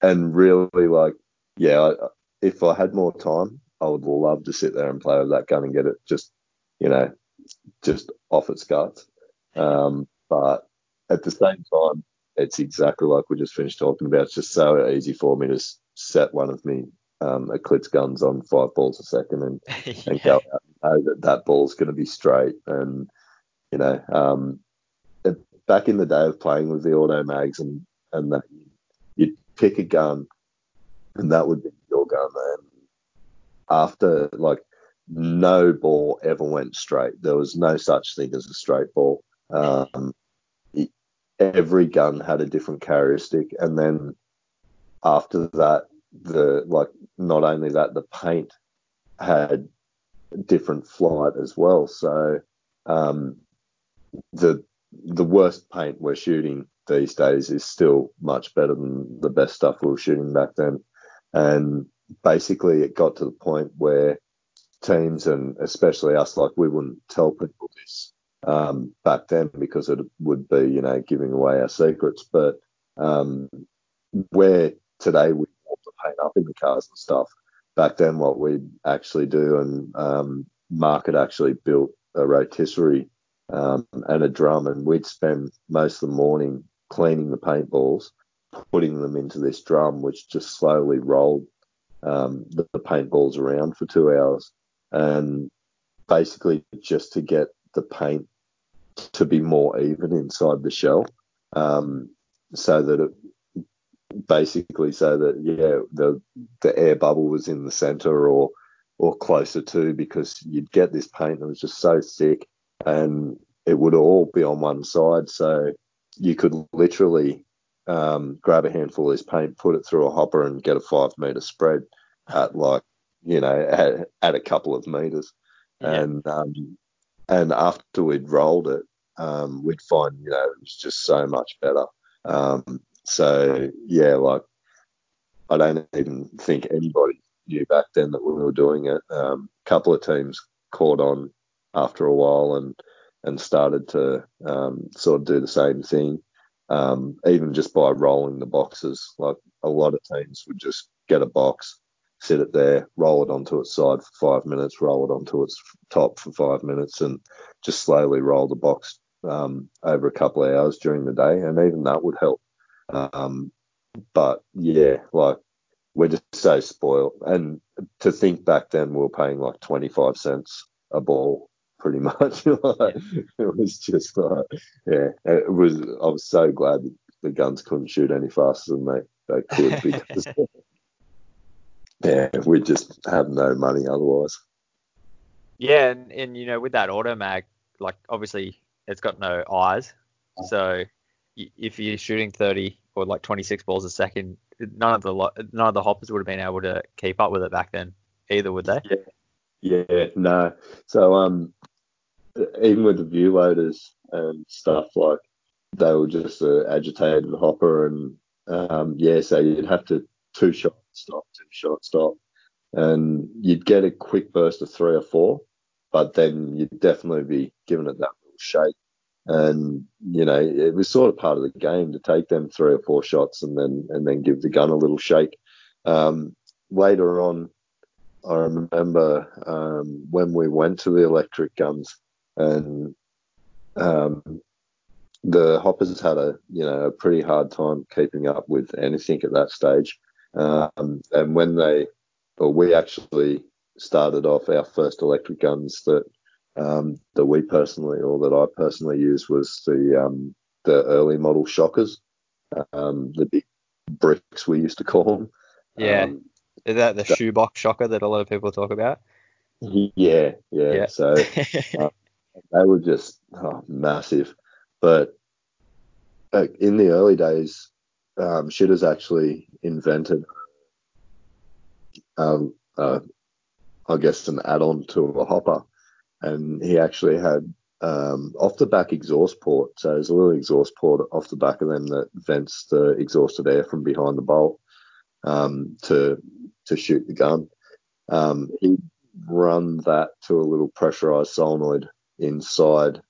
and really, like, yeah, I, if I had more time, I would love to sit there and play with that gun and get it just, you know, just off its guts. Um, but at the same time, it's exactly like we just finished talking about. It's just so easy for me to set one of me um, Eclipse guns on five balls a second and, and go out and know that that ball's going to be straight. And, you know, um, it- back in the day of playing with the auto mags and, and that, you'd pick a gun and that would be your gun. And after, like, no ball ever went straight. There was no such thing as a straight ball. Um, every gun had a different characteristic, and then after that, the like not only that, the paint had different flight as well. So um, the the worst paint we're shooting these days is still much better than the best stuff we were shooting back then. And basically, it got to the point where teams and especially us, like we wouldn't tell people this um, back then because it would be, you know, giving away our secrets. But um, where today we want to paint up in the cars and stuff, back then what we'd actually do and um, Mark had actually built a rotisserie um, and a drum, and we'd spend most of the morning cleaning the paintballs, putting them into this drum, which just slowly rolled um, the, the paintballs around for two hours, and basically just to get the paint to be more even inside the shell, um, so that it basically so that yeah the the air bubble was in the center or or closer to because you'd get this paint that was just so thick and it would all be on one side. So you could literally um, grab a handful of this paint put it through a hopper and get a five meter spread at like you know at, at a couple of meters Yeah. and um, and after we'd rolled it um, we'd find you know it was just so much better um, so yeah, like I don't even think anybody knew back then that we were doing it. Um, a couple of teams caught on after a while and and started to um, sort of do the same thing, um, even just by rolling the boxes. Like a lot of teams would just get a box, sit it there, roll it onto its side for five minutes, roll it onto its top for five minutes, and just slowly roll the box um, over a couple of hours during the day, and even that would help. Um, but yeah, like we're just so spoiled. And to think back then, we were paying like 25 cents a ball, pretty much. like, It was just like, yeah, it was. I was so glad that the guns couldn't shoot any faster than they, they could because, yeah, we just have no money otherwise. Yeah, and, and you know, with that auto mag, like obviously it's got no eyes, so if you're shooting 30 or like 26 balls a second, none of the lo- none of the hoppers would have been able to keep up with it back then, either would they? Yeah, no. So um, even with the view loaders and stuff like they were just a agitated hopper and um, yeah, so you'd have to two shot stop, two shot stop, and you'd get a quick burst of three or four, but then you'd definitely be giving it that little shake. And you know, it was sort of part of the game to take them three or four shots and then and then give the gun a little shake. Um, later on, I remember um, when we went to the electric guns and um, the Hoppers had a you know a pretty hard time keeping up with anything at that stage. Um, and when they, or we actually started off our first electric guns that um, that we personally or that I personally used was the um, the early model shockers, um, the big bricks we used to call them. Yeah. Um, Is that the shoebox shocker that a lot of people talk about? yeah, yeah. Yeah. So uh, they were just oh, massive. But uh, in the early days, um, Shitters actually invented, um, uh, I guess, an add-on to a hopper, and he actually had um, off the back exhaust port. So there's a little exhaust port off the back of them that vents the exhausted air from behind the bolt um, to to shoot the gun. Um, he run that to a little pressurized solenoid inside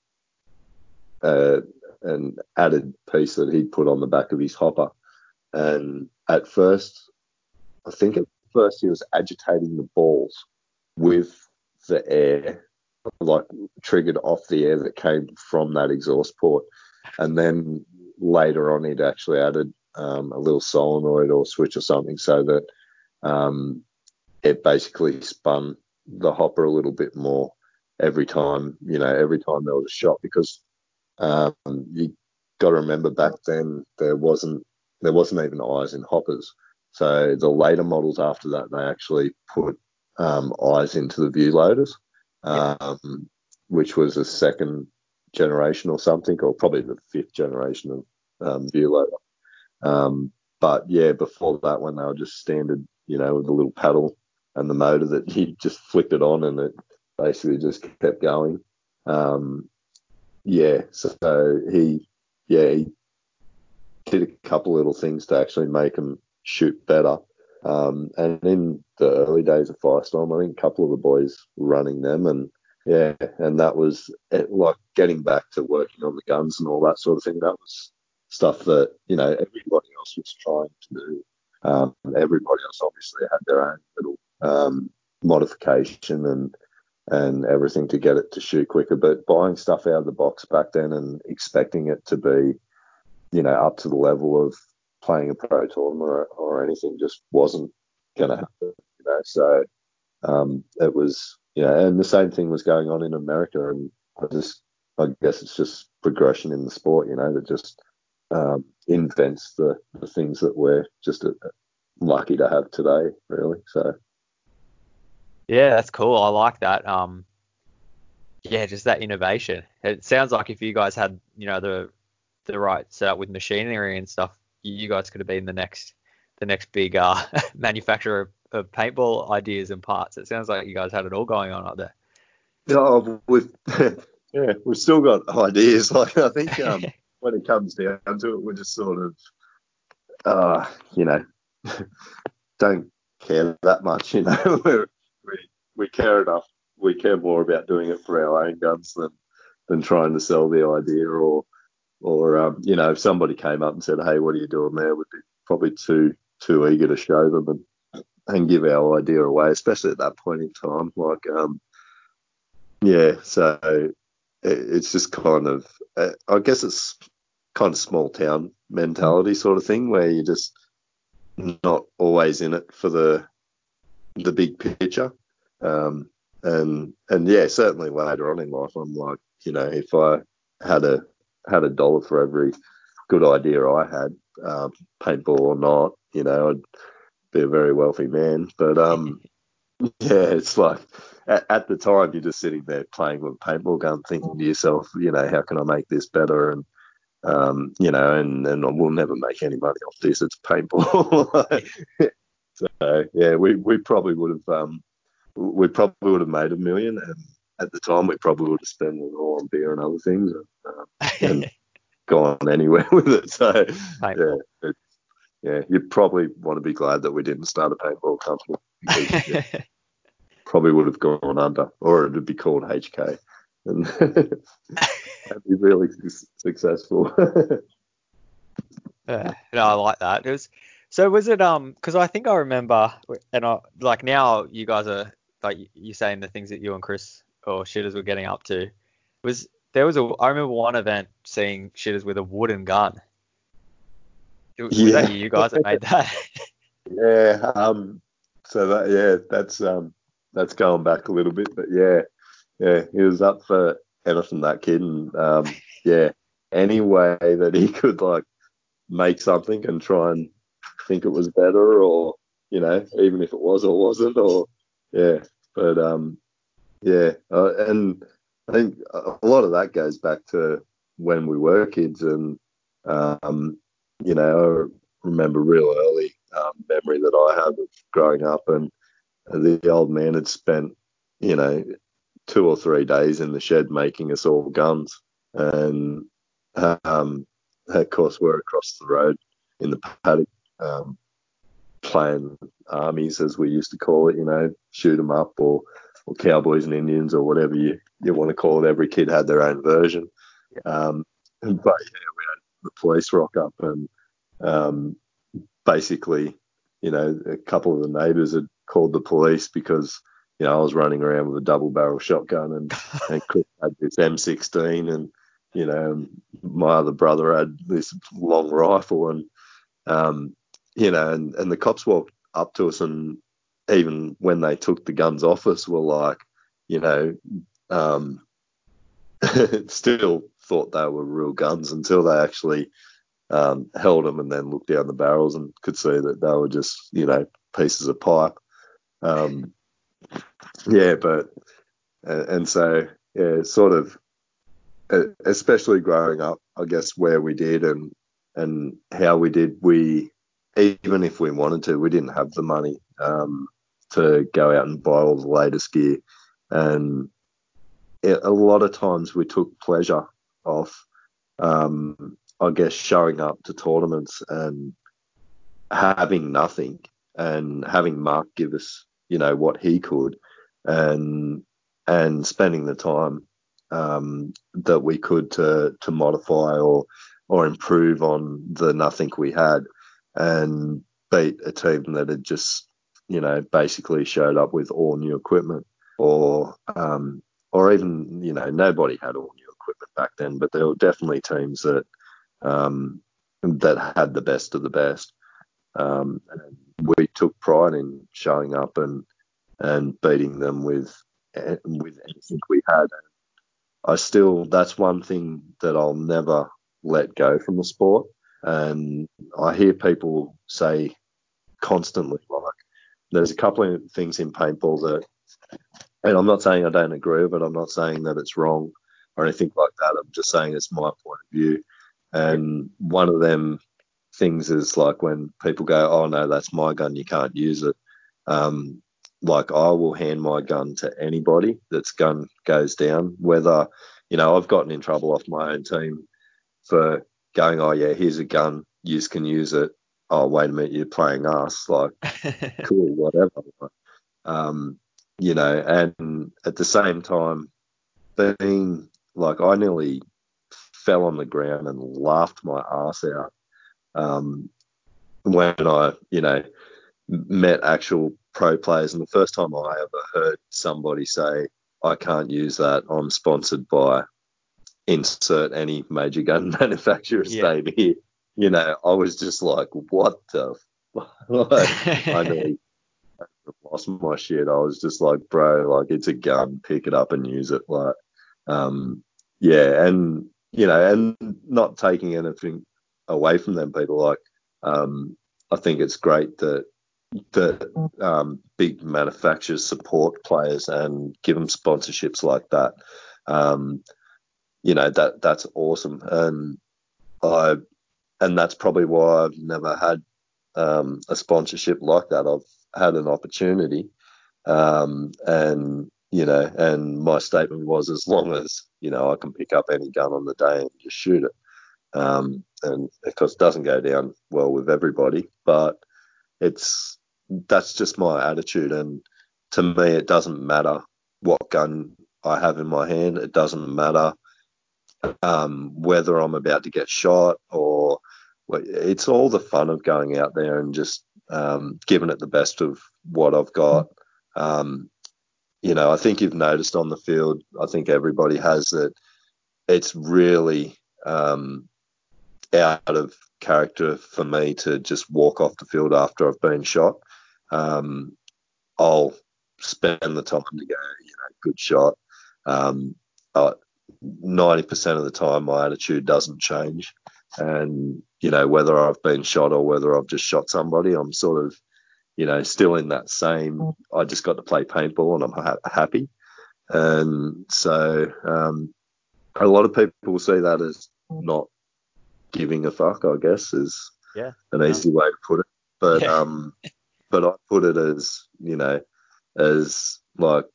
uh, an added piece that he'd put on the back of his hopper. And at first, I think at first he was agitating the balls with the air, like triggered off the air that came from that exhaust port. And then later on, he'd actually added um, a little solenoid or switch or something so that um, it basically spun the hopper a little bit more every time, you know, every time there was a shot because um, you got to remember back then there wasn't there wasn't even eyes in hoppers. So the later models after that they actually put um, eyes into the view loaders, um, which was a second generation or something, or probably the fifth generation of um, view loader. Um, but yeah, before that, when they were just standard, you know, with the little paddle and the motor that you just flicked it on and it basically just kept going. Um, yeah, so he, yeah, he did a couple little things to actually make them shoot better. Um, and in the early days of Firestorm, I think a couple of the boys were running them, and yeah, and that was it, like getting back to working on the guns and all that sort of thing. That was stuff that you know everybody else was trying to do. Um, everybody else obviously had their own little um, modification and and everything to get it to shoot quicker. But buying stuff out of the box back then and expecting it to be, you know, up to the level of playing a pro tournament or, or anything just wasn't going to happen. You know, so um, it was, know, and the same thing was going on in America. And I just, I guess it's just progression in the sport, you know, that just um, invents the, the things that we're just uh, lucky to have today, really. So. Yeah, that's cool. I like that. Um, yeah, just that innovation. It sounds like if you guys had, you know, the the right setup with machinery and stuff, you guys could have been the next the next big uh, manufacturer of, of paintball ideas and parts. It sounds like you guys had it all going on up there. Oh, we've yeah, we've still got ideas. Like I think um, when it comes down to it, we're just sort of, uh, you know, don't care that much. You know, we we care enough. We care more about doing it for our own guns than than trying to sell the idea or or um, you know if somebody came up and said, hey, what are you doing there? We'd be probably too too eager to show them and and give our idea away, especially at that point in time. Like um, yeah, so it's just kind of uh, I guess it's kind of small town mentality sort of thing where you're just not always in it for the the big picture. Um, and and yeah, certainly later on in life, I'm like, you know, if I had a had a dollar for every good idea I had, um, paintball or not, you know, I'd be a very wealthy man. But um, yeah, it's like at, at, the time you're just sitting there playing with a paintball gun, thinking to yourself, you know, how can I make this better? And um, you know, and and we'll never make any money off this. It's paintball. so yeah, we we probably would have um, we probably would have made a million, and at the time we probably would have spent it all on beer and other things, and, uh, and gone anywhere with it. So yeah, it, yeah, you probably want to be glad that we didn't start a paintball company. Because, yeah, probably would have gone under, or it would be called HK, and that'd be really successful. yeah, no, I like that. It was so was it um because I think I remember and I like now you guys are like you're saying the things that you and Chris or shooters were getting up to was there was a. I remember one event seeing shitters with a wooden gun. Was Yeah. that you guys that made that? Yeah. Um. So that yeah, that's um that's going back a little bit, but yeah, yeah, he was up for anything that kid, and um yeah, any way that he could like make something and try and think it was better, or you know, even if it was or wasn't, or yeah, but um yeah, uh, and I think a lot of that goes back to when we were kids, and um you know, I remember real early um, memory that I have of growing up, and the old man had spent, you know, two or three days in the shed making us all guns, and um, of course we're across the road in the paddock, um, playing armies as we used to call it, you know, shoot 'em up or or cowboys and Indians or whatever you you want to call it. Every kid had their own version. Um, but yeah, we had the police rock up and um, basically, you know, a couple of the neighbours had called the police because, you know, I was running around with a double barrel shotgun and, and Chris had this M16 and, you know, my other brother had this long rifle and, um, you know, and, and the cops walked up to us and even when they took the guns off us were like, you know, um, still thought they were real guns until they actually um, held them and then looked down the barrels and could see that they were just, you know, pieces of pipe. Um, yeah, but and, so yeah, sort of, especially growing up, I guess where we did and and how we did, we even if we wanted to, we didn't have the money um, to go out and buy all the latest gear, and it, a lot of times we took pleasure off um, I guess showing up to tournaments and having nothing and having Mark give us, you know, what he could and and spending the time um, that we could to to modify or or improve on the nothing we had and beat a team that had just, you know, basically showed up with all new equipment or um, or even, you know, nobody had all new equipment back then, but there were definitely teams that um, that had the best of the best. Um, and took pride in showing up and and beating them with with anything we had. I still that's one thing that I'll never let go from the sport. And I hear people say constantly like there's a couple of things in paintball that and I'm not saying I don't agree with it, I'm not saying that it's wrong or anything like that. I'm just saying it's my point of view. And one of them things is like when people go, "Oh no, that's my gun. You can't use it." Um, like I will hand my gun to anybody that's gun goes down. Whether you know I've gotten in trouble off my own team for going, "Oh yeah, here's a gun. You can use it." Oh wait a minute, you're playing us. Like cool, whatever. Um, you know, and at the same time, being like I nearly fell on the ground and laughed my ass out um, when I, you know, met actual pro players. And the first time I ever heard somebody say, I can't use that, I'm sponsored by insert any major gun manufacturer's Yeah. name here. You know, I was just like, what the fuck? like, I nearly lost my shit. I was just like, bro, like it's a gun, pick it up and use it. Like, um, yeah, and you know, and not taking anything away from them people. Like, um, I think it's great that that um, big manufacturers support players and give them sponsorships like that. Um, you know that that's awesome, and I and that's probably why I've never had um, a sponsorship like that. I've had an opportunity, um, and you know, and my statement was as long as you know I can pick up any gun on the day and just shoot it. Um, and of course, it doesn't go down well with everybody, but it's that's just my attitude. And to me, it doesn't matter what gun I have in my hand. It doesn't matter um, whether I'm about to get shot or it's all the fun of going out there and just um, giving it the best of what I've got. Um, you know, I think you've noticed on the field. I think everybody has that. it's really um, out of character for me to just walk off the field after I've been shot. Um, I'll spend the time to go, you know, good shot. Um, ninety percent of the time, my attitude doesn't change, and you know whether I've been shot or whether I've just shot somebody, I'm sort of, you know, still in that same. I just got to play paintball and I'm ha- happy, and so um, a lot of people see that as not giving a fuck. I guess is Yeah. an easy way to put it, but Yeah. um, but I put it as you know, as like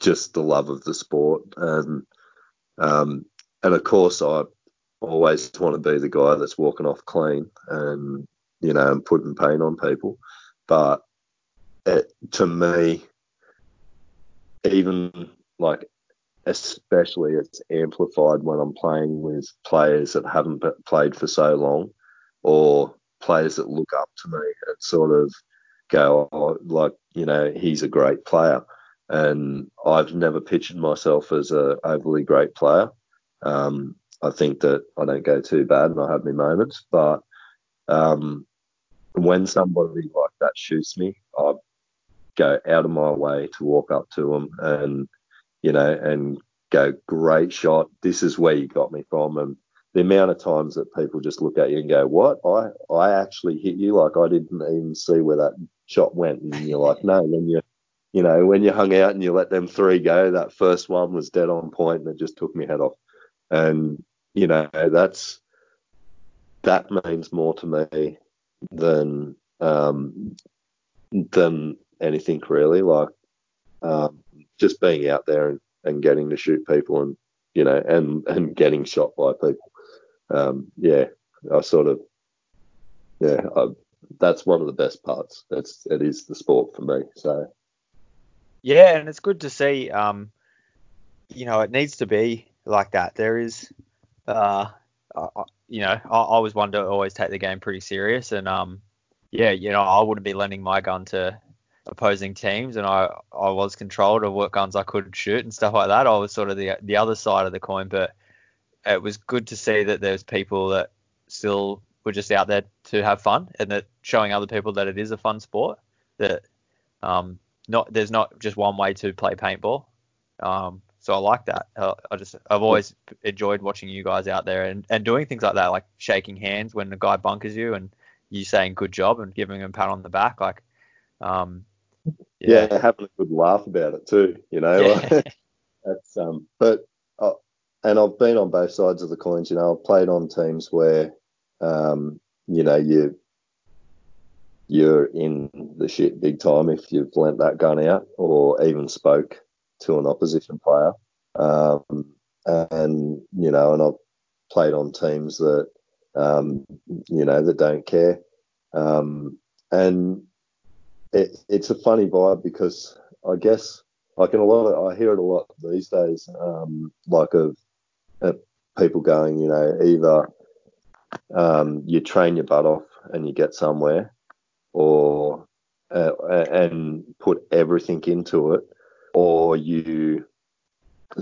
just the love of the sport, and um, and of course I always want to be the guy that's walking off clean and you know and putting pain on people, but it, to me, even like especially it's amplified when I'm playing with players that haven't played for so long or players that look up to me and sort of go, oh, like, you know, he's a great player. And I've never pictured myself as a overly great player. Um, I think that I don't go too bad and I have my moments, but um, when somebody like that shoots me, I go out of my way to walk up to them and you know, and go, great shot. This is where you got me from. And the amount of times that people just look at you and go, what? I, I actually hit you. Like I didn't even see where that shot went. And you're like, no, when you, you know, when you hung out and you let them three go, that first one was dead on point and it just took me head off. And, you know, that's, that means more to me than, um, than anything really. Like, um, just being out there and, and getting to shoot people and you know and and getting shot by people um yeah i sort of yeah I, that's one of the best parts it's it is the sport for me so Yeah, and it's good to see. Um, you know, it needs to be like that. There is, uh, you know, I, I was one to always take the game pretty serious, and um, yeah, you know, I wouldn't be lending my gun to opposing teams, and I I was controlled of what guns I could shoot and stuff like that. I was sort of the the other side of the coin, but it was good to see that there's people that still were just out there to have fun, and that showing other people that it is a fun sport. That um, not there's not just one way to play paintball. Um, so I like that. Uh, I just I've always enjoyed watching you guys out there and, and doing things like that, like shaking hands when the guy bunkers you and you saying good job and giving him a pat on the back. Like, um, yeah, yeah, having a good laugh about it too you know Yeah. that's um but uh, and i've been on both sides of the coins you know i've played on teams where um you know you you're in the shit big time if you've lent that gun out or even spoke to an opposition player. Um, and, you know, and I've played on teams that, um, you know, that don't care. Um, and it, it's a funny vibe because I guess, like in a lot of, I hear it a lot these days, um, like of, of people going, you know, either um, you train your butt off and you get somewhere, or uh, and put everything into it, or you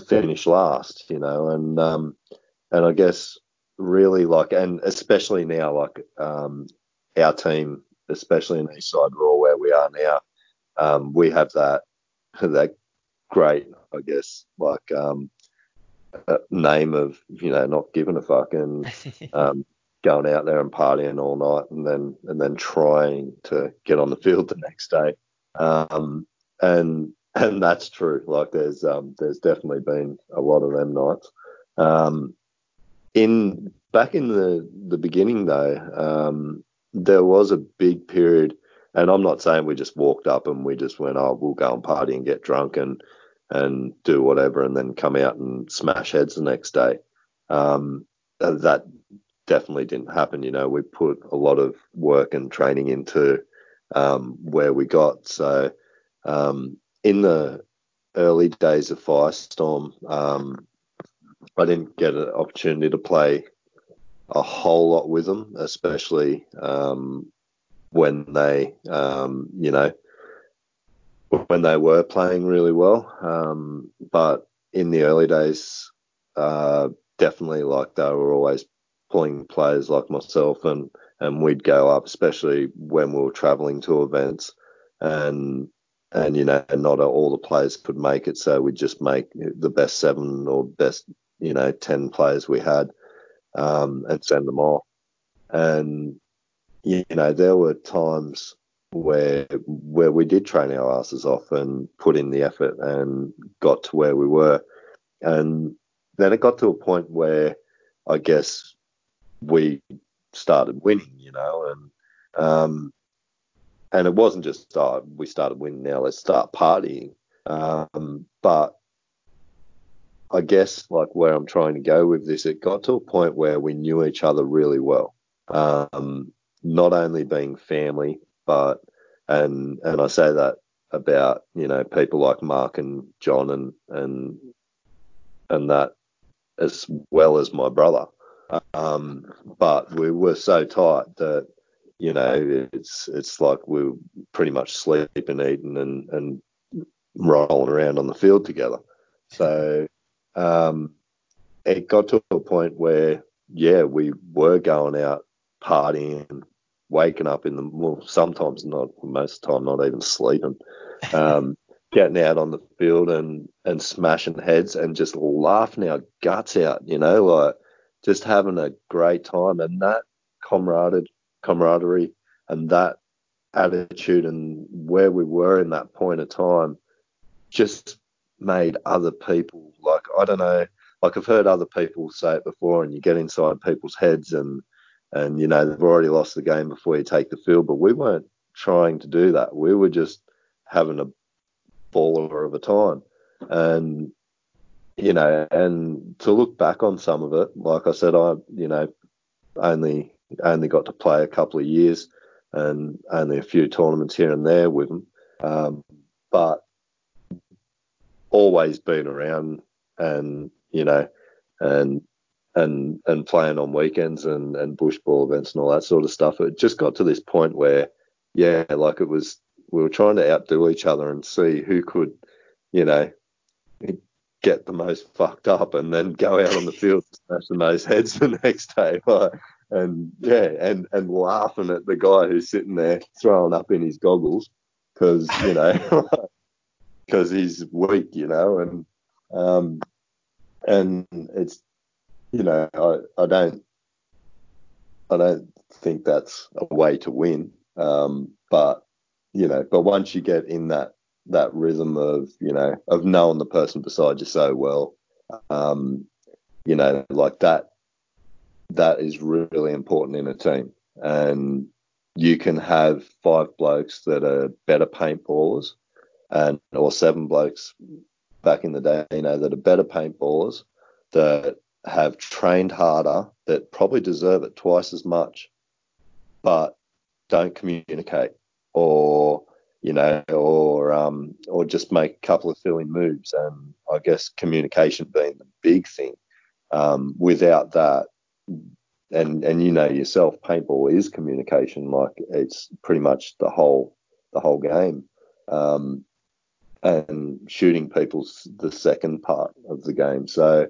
finish last, you know, and um, and I guess really like, and especially now, like um, our team, especially in East Side Raw where we are now, um, we have that that great, I guess, like um, uh, name of you know not giving a fuck and um, going out there and partying all night and then and then trying to get on the field the next day. Um, and and that's true. Like there's um, there's definitely been a lot of them nights. Um, in back in the the beginning though, um, there was a big period, and I'm not saying we just walked up and we just went, oh, we'll go and party and get drunk and and do whatever, and then come out and smash heads the next day. Um, that definitely didn't happen. You know, we put a lot of work and training into um, where we got. So um, in the early days of Firestorm, um, I didn't get an opportunity to play a whole lot with them, especially um, when they, um, you know, when they were playing really well. Um, but in the early days, uh, definitely like they were always pulling players like myself and and we'd go up, especially when we were travelling to events, and and you know not all the players could make it, so we'd just make the best seven or best you know ten players we had, um, and send them off, and you know there were times where where we did train our asses off and put in the effort and got to where we were, and then it got to a point where I guess we started winning, you know, and um, and it wasn't just oh, we started winning now, let's start partying. Um, but I guess like where I'm trying to go with this, it got to a point where we knew each other really well. Um, not only being family, but and and I say that about you know people like Mark and John and and and that as well as my brother. Um, but we were so tight that you know it's it's like we are pretty much sleeping, eating, and and rolling around on the field together. So um, it got to a point where yeah, we were going out partying, waking up in the well, sometimes not most of the time, not even sleeping. Um, getting out on the field and and smashing heads and just laughing our guts out, you know, like just having a great time and that camaraderie, camaraderie and that attitude and where we were in that point of time just made other people like I don't know like I've heard other people say it before and you get inside people's heads and and you know they've already lost the game before you take the field but we weren't trying to do that. We were just having a baller of a time. And you know, and to look back on some of it, like I said, I, you know, only only got to play a couple of years and only a few tournaments here and there with them, um, but always been around and you know, and and and playing on weekends and and bush ball events and all that sort of stuff. It just got to this point where, yeah, like it was we were trying to outdo each other and see who could, you know, get the most fucked up and then go out on the field smash the most heads the next day. and yeah, and and laughing at the guy who's sitting there throwing up in his goggles because you know because he's weak, you know, and um and it's you know I I don't I don't think that's a way to win. Um, but you know, but once you get in that that rhythm of you know of knowing the person beside you so well um you know like that that is really important in a team and you can have five blokes that are better paintballers and or seven blokes back in the day you know that are better paintballers that have trained harder that probably deserve it twice as much but don't communicate or you know, or um, or just make a couple of silly moves. And I guess communication being the big thing. Um, without that, and and you know yourself, paintball is communication. Like it's pretty much the whole the whole game. Um, and shooting people's the second part of the game. So,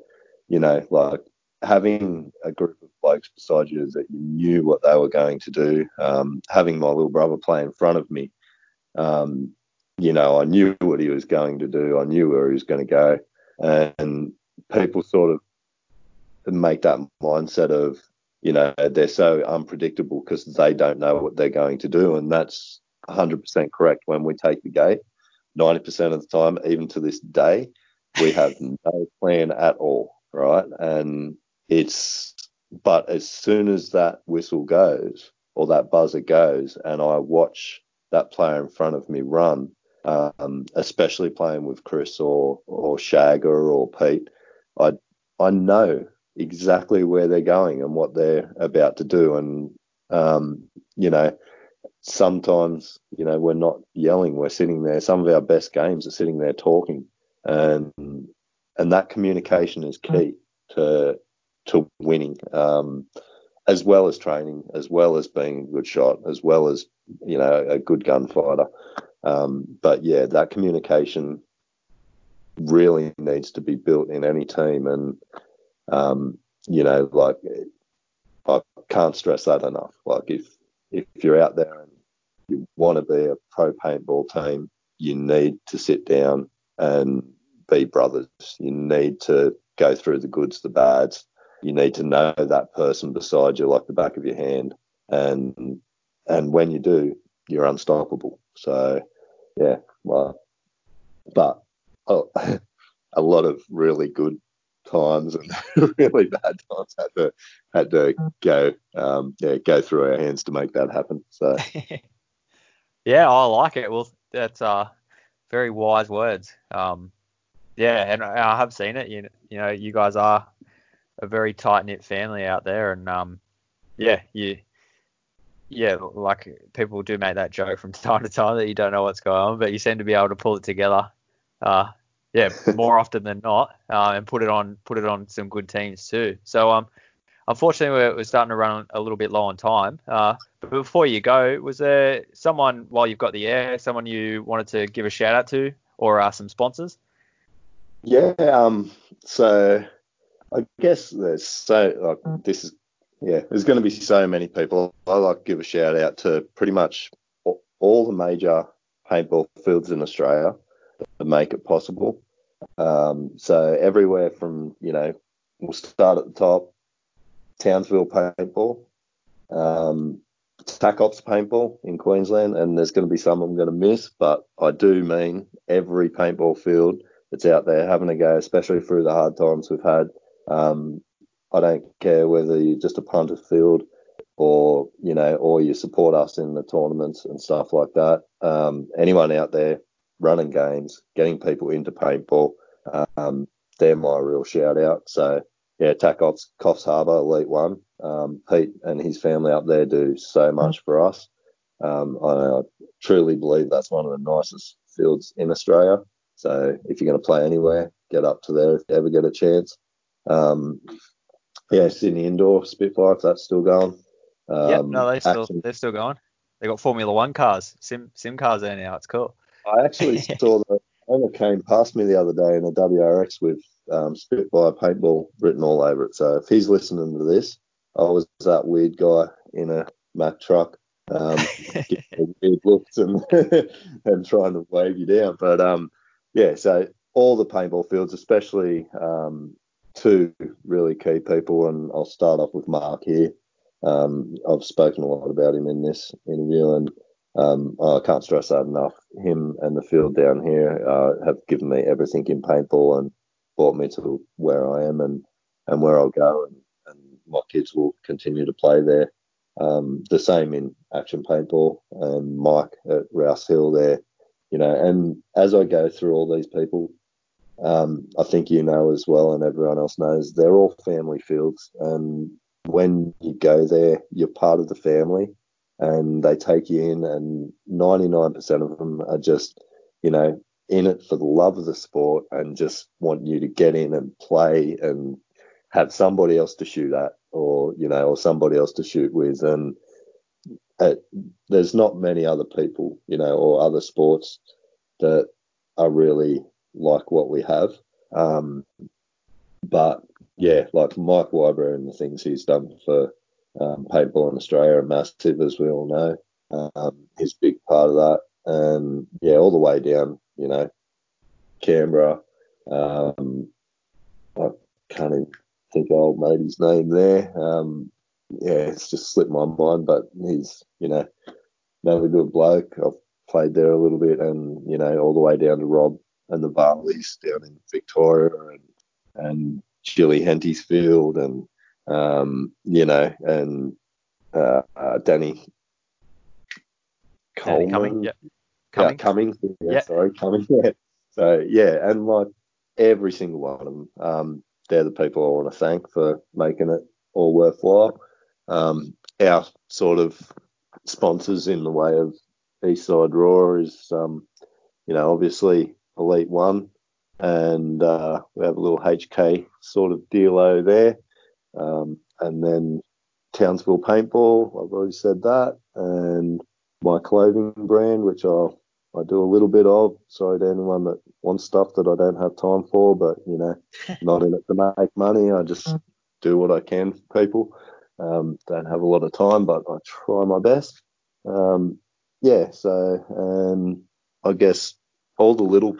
you know, like having a group of blokes beside you that you knew what they were going to do. Um, having my little brother play in front of me, um, you know, I knew what he was going to do. I knew where he was going to go, and people sort of make that mindset of, you know, they're so unpredictable because they don't know what they're going to do, and that's 100% correct. When we take the gate, 90% of the time, even to this day, we have no plan at all, right? And it's, but as soon as that whistle goes or that buzzer goes, and I watch that player in front of me run, um, especially playing with Chris or or Shagger or Pete, I I know exactly where they're going and what they're about to do, and um, you know sometimes you know we're not yelling, we're sitting there. Some of our best games are sitting there talking, and and that communication is key to to winning. Um, as well as training, as well as being a good shot, as well as you know a good gunfighter. Um, but yeah, that communication really needs to be built in any team, and Um, you know, like I can't stress that enough. Like if if you're out there and you want to be a pro paintball team, you need to sit down and be brothers. You need to go through the goods, the bads. You need to know that person beside you like the back of your hand. And and when you do, you're unstoppable. So yeah, well, but oh, a lot of really good times and really bad times had to had to go um, yeah go through our hands to make that happen. So yeah, I like it. Well, that's uh very wise words. Um, yeah, and I have seen it. You you know, you guys are a very tight knit family out there, and um, yeah, you. Yeah, like people do make that joke from time to time that you don't know what's going on, but you seem to be able to pull it together. Uh, yeah, more often than not, uh, and put it on put it on some good teams too. So um, unfortunately we're, starting to run a little bit low on time. Uh, but before you go, was there someone while you've got the air, someone you wanted to give a shout out to, or uh, some sponsors? Yeah, um, so I guess there's so like this is yeah, there's going to be so many people. I like to give a shout out to pretty much all the major paintball fields in Australia that make it possible. Um, so everywhere from you know, we'll start at the top, Townsville paintball, um, TACops paintball in Queensland, and there's going to be some I'm going to miss, but I do mean every paintball field that's out there having a go, especially through the hard times we've had. Um, I don't care whether you're just a punter field or you know, or you support us in the tournaments and stuff like that. Um, anyone out there running games, getting people into paintball, um, they're my real shout out. So yeah, TACops, Coffs Harbour, Elite One. Um, Pete and his family up there do so much for us. Um, I, I truly believe that's one of the nicest fields in Australia. So if you're going to play anywhere, get up to there if you ever get a chance. Um, yeah, Sydney Indoor Spitfire, if that's still going. Um, yeah, no, they still they're still going. They got Formula One cars, sim sim cars there now. It's cool. I actually saw the owner came past me the other day in a WRX with um, Spitfire paintball written all over it. So if he's listening to this, I was that weird guy in a Mack truck, um, getting weird looks and and trying to wave you down. But um, yeah, so all the paintball fields, especially um, two really key people, and I'll start off with Mark here. Um, I've spoken a lot about him in this interview, and um, I can't stress that enough. Him and the field down here uh, have given me everything in paintball and brought me to where I am and, and where I'll go, and, and my kids will continue to play there. Um, the same in action paintball and Mike at Rouse Hill there, you know. And as I go through all these people, um, I think you know as well, and everyone else knows, they're all family fields. And when you go there, you're part of the family, and they take you in. And 99% of them are just, you know, in it for the love of the sport and just want you to get in and play and have somebody else to shoot at, or you know, or somebody else to shoot with. And there's not many other people, you know, or other sports that are really like what we have. Um, but yeah, like Mike Wyber and the things he's done for um, paintball in Australia are massive, as we all know. Um, he's a big part of that, and yeah, all the way down, you know, Canberra. Um, I can't even think of old matey's name there. Um, yeah, it's just slipped my mind, but he's you know another good bloke. I've played there a little bit, and you know all the way down to Rob and the Barleys down in Victoria and and Chili Henty's field and um, you know and uh, uh, Danny Coleman. Cumming, yeah. Cumming. Yeah, Cummings. Yeah, yeah. sorry, Cumming. Yeah. So yeah, and like every single one of them, um, they're the people I want to thank for making it all worthwhile. Um, our sort of sponsors in the way of Eastside Raw is, um, you know, obviously Elite One, and uh, we have a little HK sort of dealo there, um, and then Townsville Paintball. I've already said that, and my clothing brand, which I'll I do a little bit of. Sorry to anyone that wants stuff that I don't have time for, but you know, not in it to make money. I just do what I can for people. Um, don't have a lot of time, but I try my best. Um, yeah, so um, I guess all the little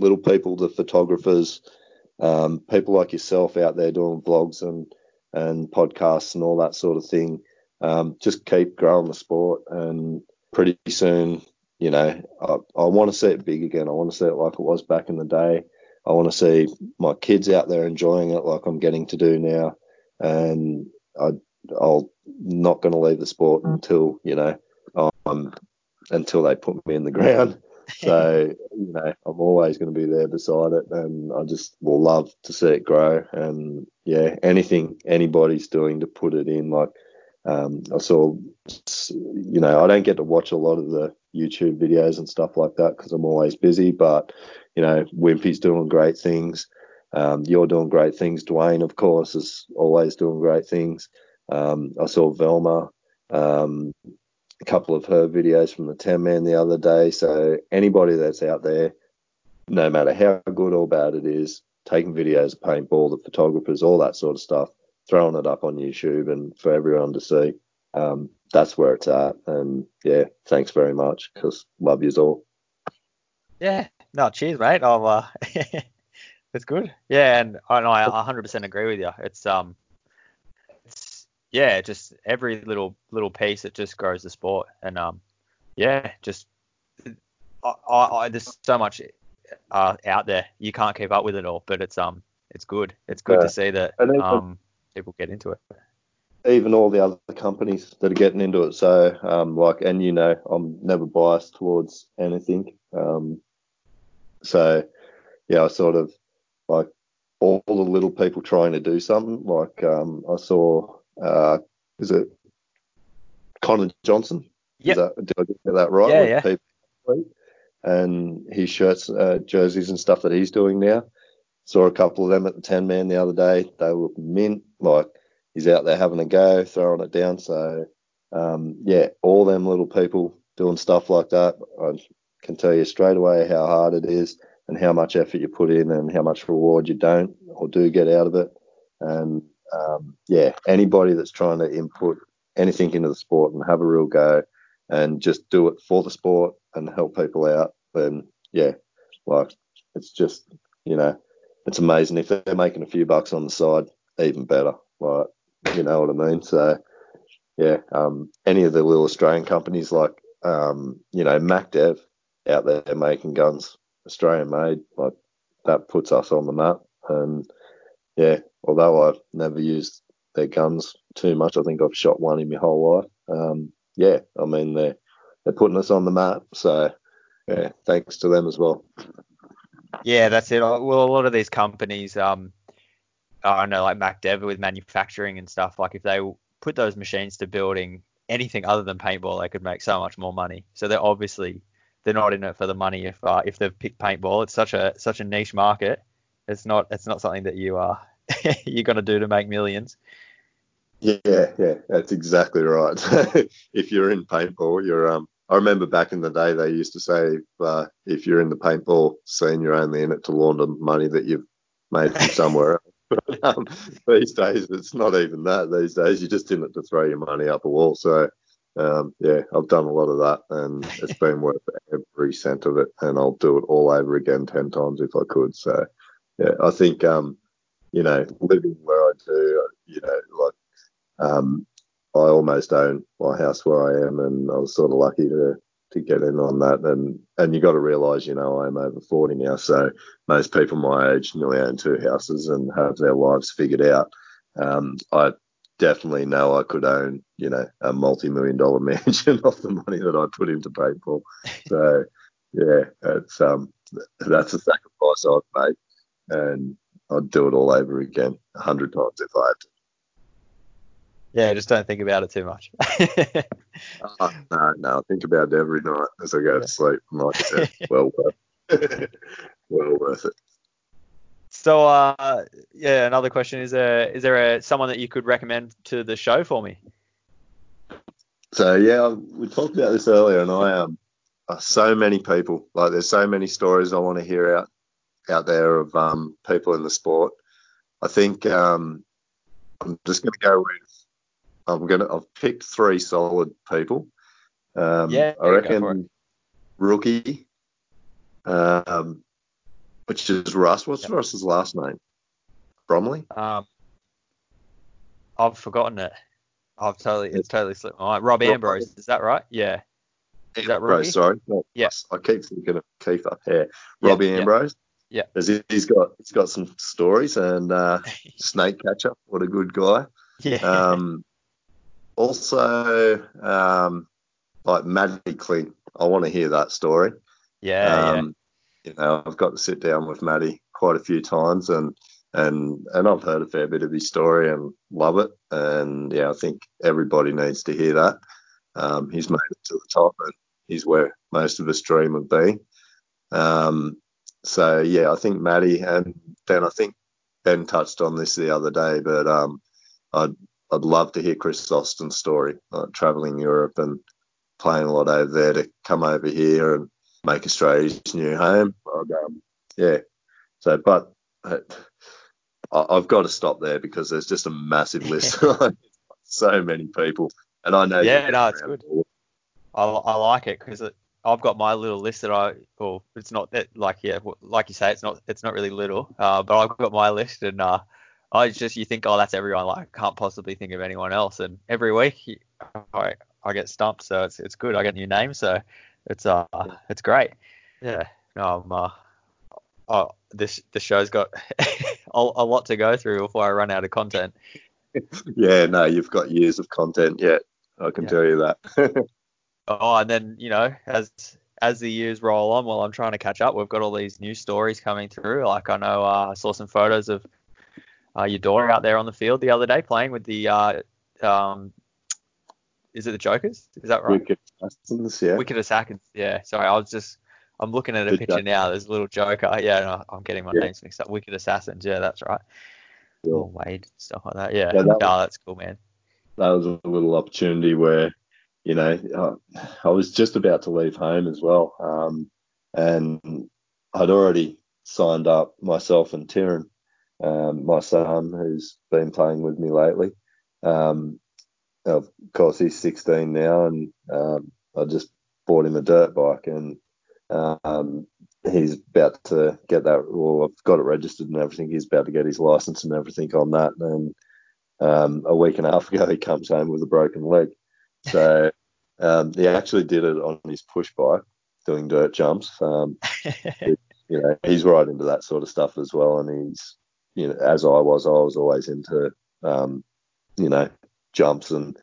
little people, the photographers, um, people like yourself out there doing vlogs and and podcasts and all that sort of thing. Um, just keep growing the sport, and pretty soon, you know, I, I want to see it big again. I want to see it like it was back in the day. I want to see my kids out there enjoying it like I'm getting to do now, and I, I'll not going to leave the sport until you know, I'm until they put me in the ground. So you know, I'm always going to be there beside it, and I just will love to see it grow. And yeah, anything anybody's doing to put it in, like um, I saw, you know, I don't get to watch a lot of the YouTube videos and stuff like that because I'm always busy. But you know, Wimpy's doing great things. Um, you're doing great things. Dwayne, of course, is always doing great things. Um, I saw Velma. Um, a couple of her videos from the 10 man the other day. So anybody that's out there, no matter how good or bad it is, taking videos of paintball, the photographers, all that sort of stuff, throwing it up on YouTube and for everyone to see. Um, that's where it's at. And yeah, thanks very much because love yous all. Yeah, no, cheers, mate. I'm, uh, it's good. Yeah, and I know I 100% agree with you. It's um, it's yeah, just every little little piece that just grows the sport, and um, yeah, just I, I, I there's so much uh, out there you can't keep up with it all, but it's um, it's good. It's good Yeah. to see that And um, people get into it. even all the other companies that are getting into it. So, um, like, and you know, I'm never biased towards anything. Um, so, yeah, I sort of like all the little people trying to do something. Like, um, I saw, uh, is it Connor Johnson? That, did I get that right? Yeah, yeah. people- And his shirts, uh, jerseys and stuff that he's doing now. Saw a couple of them at the 10 man the other day. They were mint. Like, he's out there having a go, throwing it down. So, um, yeah, all them little people doing stuff like that, I can tell you straight away how hard it is and how much effort you put in and how much reward you don't or do get out of it. And um, yeah, anybody that's trying to input anything into the sport and have a real go and just do it for the sport and help people out, then yeah, like it's just, you know, it's amazing if they're making a few bucks on the side, even better. Like, you know what I mean? So, yeah, um, any of the little Australian companies like, um, you know, MacDev out there making guns, Australian made, like that puts us on the map. And yeah, although I've never used their guns too much, I think I've shot one in my whole life. Um, yeah, I mean they're they're putting us on the map. So yeah, thanks to them as well. Yeah, that's it. Well, a lot of these companies, um, I know, like MacDev with manufacturing and stuff, like if they put those machines to building anything other than paintball, they could make so much more money. So they're obviously they're not in it for the money if uh, if they've picked paintball. It's such a such a niche market. It's not it's not something that you are you're gonna do to make millions. Yeah, yeah, that's exactly right. if you're in paintball, you're um. I remember back in the day they used to say uh, if you're in the paintball scene, you're only in it to launder money that you've made from somewhere else. But, um, these days, it's not even that. These days, you're just in it to throw your money up a wall. So, um, yeah, I've done a lot of that, and it's been worth every cent of it. And I'll do it all over again ten times if I could. So, yeah, I think um, you know, living where I do, you know, like um, I almost own my house where I am, and I was sort of lucky to to get in on that. And and you got to realise, you know, I'm over 40 now, so most people my age nearly own two houses and have their lives figured out. Um, I definitely know I could own, you know, a multi-million dollar mansion off the money that I put into paintball. So yeah, it's um, that's a sacrifice I've made, and I'd do it all over again a hundred times if I had to. Yeah, just don't think about it too much. Oh, no, no, I think about it every night as I go to sleep. And like said, well worth well worth it. so uh, yeah, another question is there is there a someone that you could recommend to the show for me? So yeah, we talked about this earlier, and I um uh, so many people. Like there's so many stories I want to hear out out there of um, people in the sport. I think um, I'm just going to go with. I'm gonna. I've picked three solid people. Um, Yeah, I reckon rookie, um, which is Russ. What's Yep. Russ's last name? Bromley. Um, I've forgotten it. I've totally, it's totally slipped my mind. Rob Rob- Ambrose, is that right? Yeah. Is that Ambrose, sorry. Yeah. Russ. I keep thinking of Kiefer. Yeah. Yeah, Robbie yeah. Ambrose. Yeah. he- He's got he's got some stories and uh, snake catcher. What a good guy. Yeah. Um, also, um, like Maddie Clint. I want to hear that story. yeah, um, You know, I've got to sit down with Maddie quite a few times, and and and I've heard a fair bit of his story and love it. And yeah, I think everybody needs to hear that. Um, he's made it to the top, and he's where most of us dream of being. Um, so yeah, I think Maddie, and then I think Ben touched on this the other day, but um, I'd I'd love to hear Chris Austin's story, like traveling Europe and playing a lot over there to come over here and make Australia his new home. Um, yeah. So, but uh, I- I've got to stop there because there's just a massive list. so many people, and I know. Yeah, no, it's good. I, I like it because I've got my little list that I, well, it's not that like yeah, like you say, it's not it's not really little, uh, but I've got my list and uh, I just you think oh that's everyone, like I can't possibly think of anyone else, and every week I I get stumped, so it's it's good. I get new names, so it's uh it's great. Yeah, no, I'm uh, oh this the show's got a, a lot to go through before I run out of content. Yeah, no, you've got years of content yet. I can Yeah. tell you that. Oh, and then you know, as as the years roll on, while I'm trying to catch up, we've got all these new stories coming through. Like I know uh, I saw some photos of uh, your daughter out there on the field the other day playing with the uh, um, is it the Jokers? Is that right? Wicked Assassins, yeah. Wicked Assassins. Yeah. Sorry, I was just I'm looking at a The picture now. There's a little Joker. Yeah, no, I'm getting my Yeah. names mixed up. Wicked Assassins. Yeah, that's right. Yeah. Oh, Wade stuff like that. Yeah. Yeah, that no, that's cool, man. that was a little opportunity where, you know, I, I was just about to leave home as well. Um, and I'd already signed up myself and Tieran, um, my son, who's been playing with me lately. Um, of course, he's 16 now, and um, I just bought him a dirt bike, and um, he's about to get that. Well, I've got it registered and everything. He's about to get his license and everything on that, and um, a week and a half ago, he comes home with a broken leg. So um, he actually did it on his push bike, doing dirt jumps. Um, you know, he's right into that sort of stuff as well. And he's, you know, as I was, I was always into, um, you know, jumps and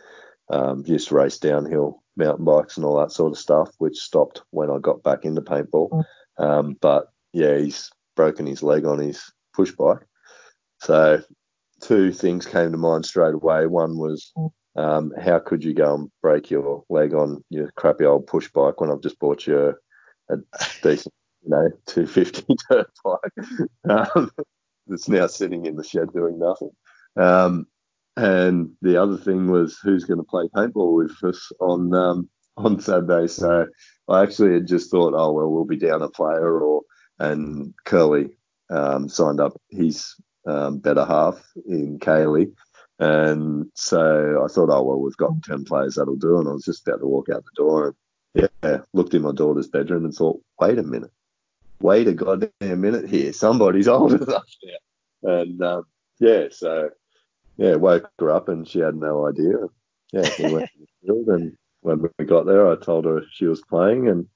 um, used to race downhill mountain bikes and all that sort of stuff, which stopped when I got back into paintball. Um, but yeah, he's broken his leg on his push bike. So two things came to mind straight away. One was um, how could you go and break your leg on your crappy old push bike when I've just bought you a, a decent, you know, 250 dirt bike um, that's now sitting in the shed doing nothing. Um, and the other thing was who's going to play paintball with us on um, on Saturday. So I actually had just thought, oh well, we'll be down a player, or and Curly um, signed up his um, better half in Kaylee. And so I thought, oh well, we've got ten players that'll do, and I was just about to walk out the door, and yeah, looked in my daughter's bedroom and thought, wait a minute, wait a goddamn minute here, somebody's than us now, and um, yeah, so yeah, woke her up and she had no idea. Yeah, we went to the field, and when we got there, I told her she was playing, and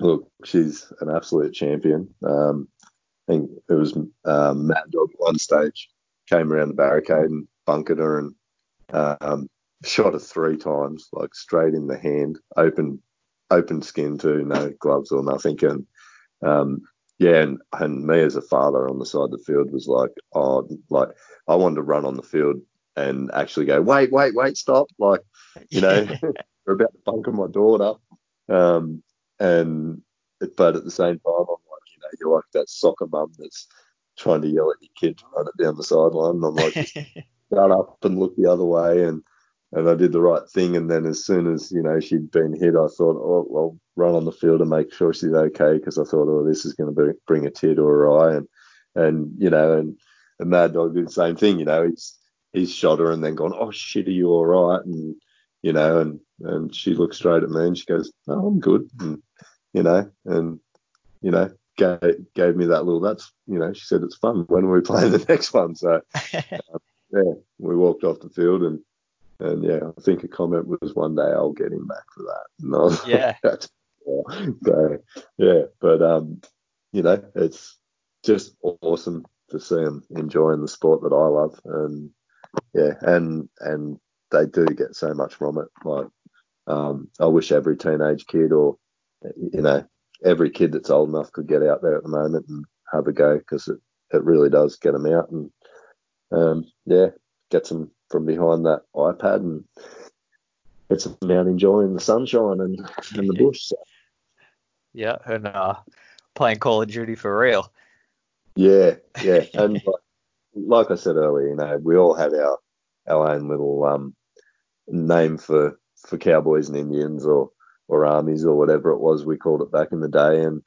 look, she's an absolute champion. Um, I think it was um, Mad Dog one stage came around the barricade and bunkered her and um, shot her three times, like straight in the hand, open open skin too, no gloves or nothing. And um, yeah, and, and me as a father on the side of the field was like, oh, like I wanted to run on the field and actually go, wait, wait, wait, stop, like you know, we're about to bunker my daughter. Um, and but at the same time, I'm like, you know, you're like that soccer mum that's trying to yell at your kid to run it down the sideline. And I'm like, shut up and look the other way. And and I did the right thing. And then as soon as you know she'd been hit, I thought, oh, well, run on the field and make sure she's okay because I thought, oh, this is going to bring a tear to her eye. And and you know, and, and Mad Dog did the same thing. You know, he's he's shot her and then gone, oh shit, are you all right? And you know, and and she looked straight at me and she goes, oh, I'm good. And you know, and you know, gave, gave me that little. That's you know, she said it's fun. When are we playing the next one? So. uh, yeah, we walked off the field and and yeah, I think a comment was one day I'll get him back for that. No, yeah. that's so yeah, but um, you know, it's just awesome to see them enjoying the sport that I love, and yeah, and and they do get so much from it. Like, um, I wish every teenage kid or you know every kid that's old enough could get out there at the moment and have a go because it it really does get them out and um, yeah, get them from behind that iPad and it's them out enjoying the sunshine and, and the bush. So. Yeah, and uh, playing Call of Duty for real. Yeah, yeah, and like, like, I said earlier, you know, we all had our our own little um, name for for cowboys and Indians or or armies or whatever it was we called it back in the day, and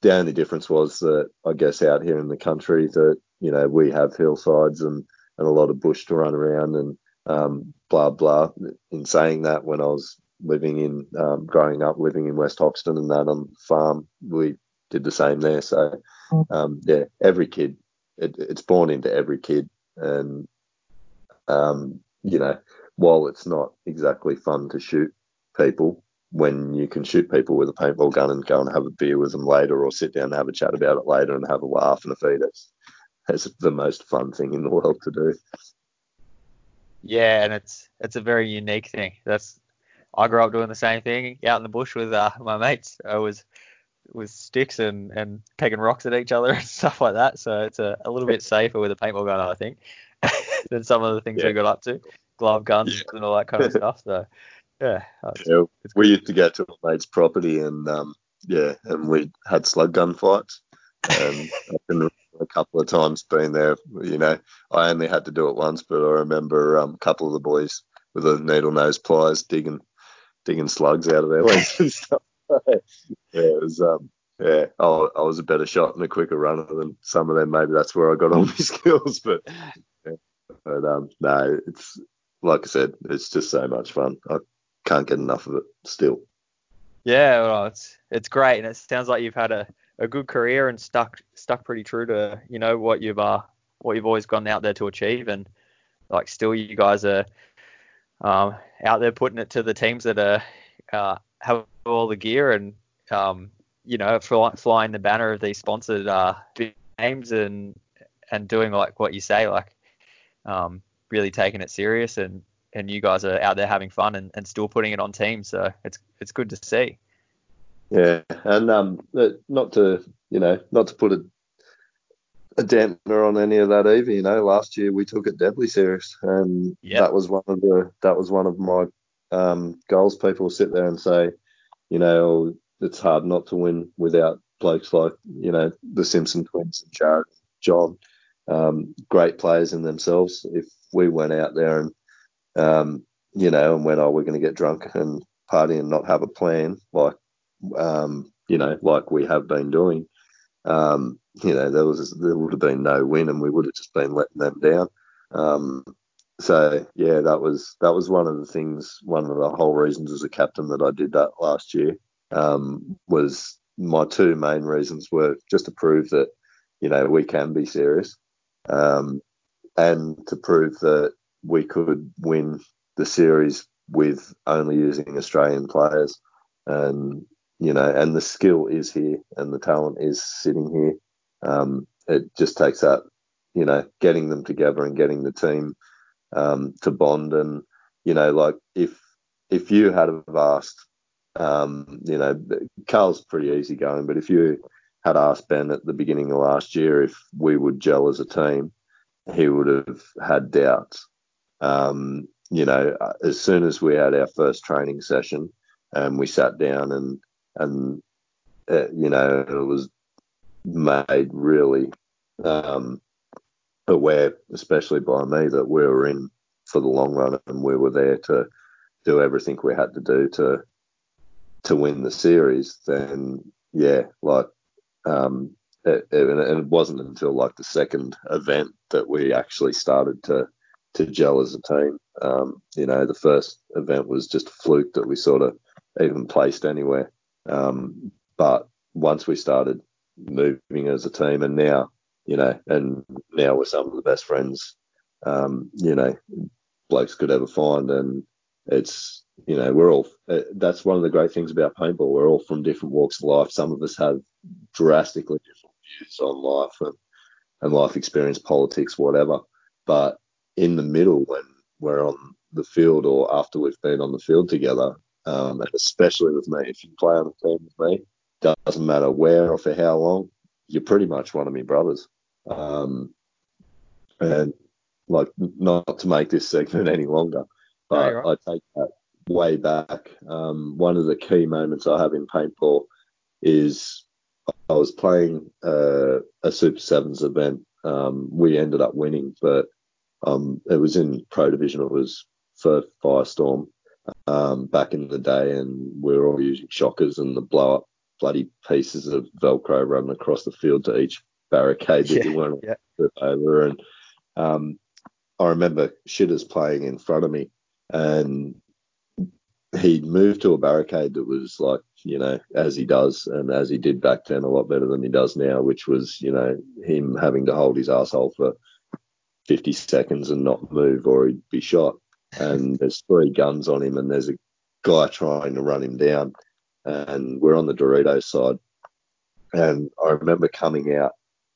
the only difference was that I guess out here in the country that you know we have hillsides and and a lot of bush to run around and um, blah blah. In saying that, when I was living in um, growing up, living in West Hoxton and that on the farm, we did the same there. So um, yeah, every kid, it, it's born into every kid, and um, you know, while it's not exactly fun to shoot people, when you can shoot people with a paintball gun and go and have a beer with them later, or sit down and have a chat about it later and have a laugh and a feed, it's it's the most fun thing in the world to do. Yeah, and it's it's a very unique thing. That's I grew up doing the same thing out in the bush with uh, my mates. I was with sticks and, and pegging rocks at each other and stuff like that. So it's a, a little bit safer with a paintball gun, I think, than some of the things yeah. we got up to, glove guns yeah. and all that kind of stuff. So yeah, yeah we used to go to a mate's property and um, yeah, and we had slug gun fights. And I can a couple of times being there. You know, I only had to do it once, but I remember um, a couple of the boys with the needle nose pliers digging digging slugs out of their legs and stuff. yeah, it was um, yeah, I, I, was a better shot and a quicker runner than some of them. Maybe that's where I got all my skills, but yeah. but um, no, it's like I said, it's just so much fun. I can't get enough of it still. Yeah, well, it's it's great, and it sounds like you've had a a good career and stuck stuck pretty true to you know what you've uh what you've always gone out there to achieve. And like still you guys are um, out there putting it to the teams that are uh, have all the gear and um, you know fly, flying the banner of these sponsored uh, games and and doing like what you say like um, really taking it serious. And and you guys are out there having fun and, and still putting it on teams. So it's it's good to see. Yeah, and um, not to you know not to put a a dampener on any of that either. You know, last year we took it deadly serious, and yep. that was one of the that was one of my um, goals. People sit there and say, you know, oh, it's hard not to win without blokes like you know the Simpson twins and Jared, John, um, great players in themselves. If we went out there and um, you know and went, oh, we're going to get drunk and party and not have a plan, like um, you know, like we have been doing, um, you know, there was there would have been no win, and we would have just been letting them down. Um, so yeah, that was that was one of the things, one of the whole reasons as a captain that I did that last year. Um, was my two main reasons were just to prove that you know we can be serious, um, and to prove that we could win the series with only using Australian players. And you know, and the skill is here and the talent is sitting here. Um, it just takes that, you know, getting them together and getting the team um, to bond. And you know, like if if you had asked, um, you know, Carl's pretty easy going, but if you had asked Ben at the beginning of last year if we would gel as a team, he would have had doubts. Um, you know, as soon as we had our first training session and we sat down and and uh, you know it was made really um, aware, especially by me, that we were in for the long run, and we were there to do everything we had to do to to win the series, then yeah, like um, it, it, and it wasn't until like the second event that we actually started to to gel as a team. Um, you know, the first event was just a fluke that we sort of even placed anywhere. Um, but once we started moving as a team, and now, you know, and now we're some of the best friends, um, you know, blokes could ever find. And it's, you know, we're all, uh, that's one of the great things about paintball. We're all from different walks of life. Some of us have drastically different views on life and, and life experience, politics, whatever. But in the middle, when we're on the field or after we've been on the field together, um, and especially with me, if you play on the team with me, doesn't matter where or for how long, you're pretty much one of my brothers. Um, and like, not to make this segment any longer, but right. I take that way back. Um, one of the key moments I have in paintball is I was playing uh, a Super Sevens event. Um, we ended up winning, but um, it was in Pro Division. It was for Firestorm um, back in the day, and we were all using shockers and the blow up bloody pieces of Velcro running across the field to each barricade that yeah, you weren't yeah. over. And um, I remember Shitters playing in front of me, and he'd moved to a barricade that was like, you know, as he does and as he did back then, a lot better than he does now, which was, you know, him having to hold his asshole for 50 seconds and not move or he'd be shot. And there's three guns on him and there's a guy trying to run him down. And we're on the Dorito side. And I remember coming out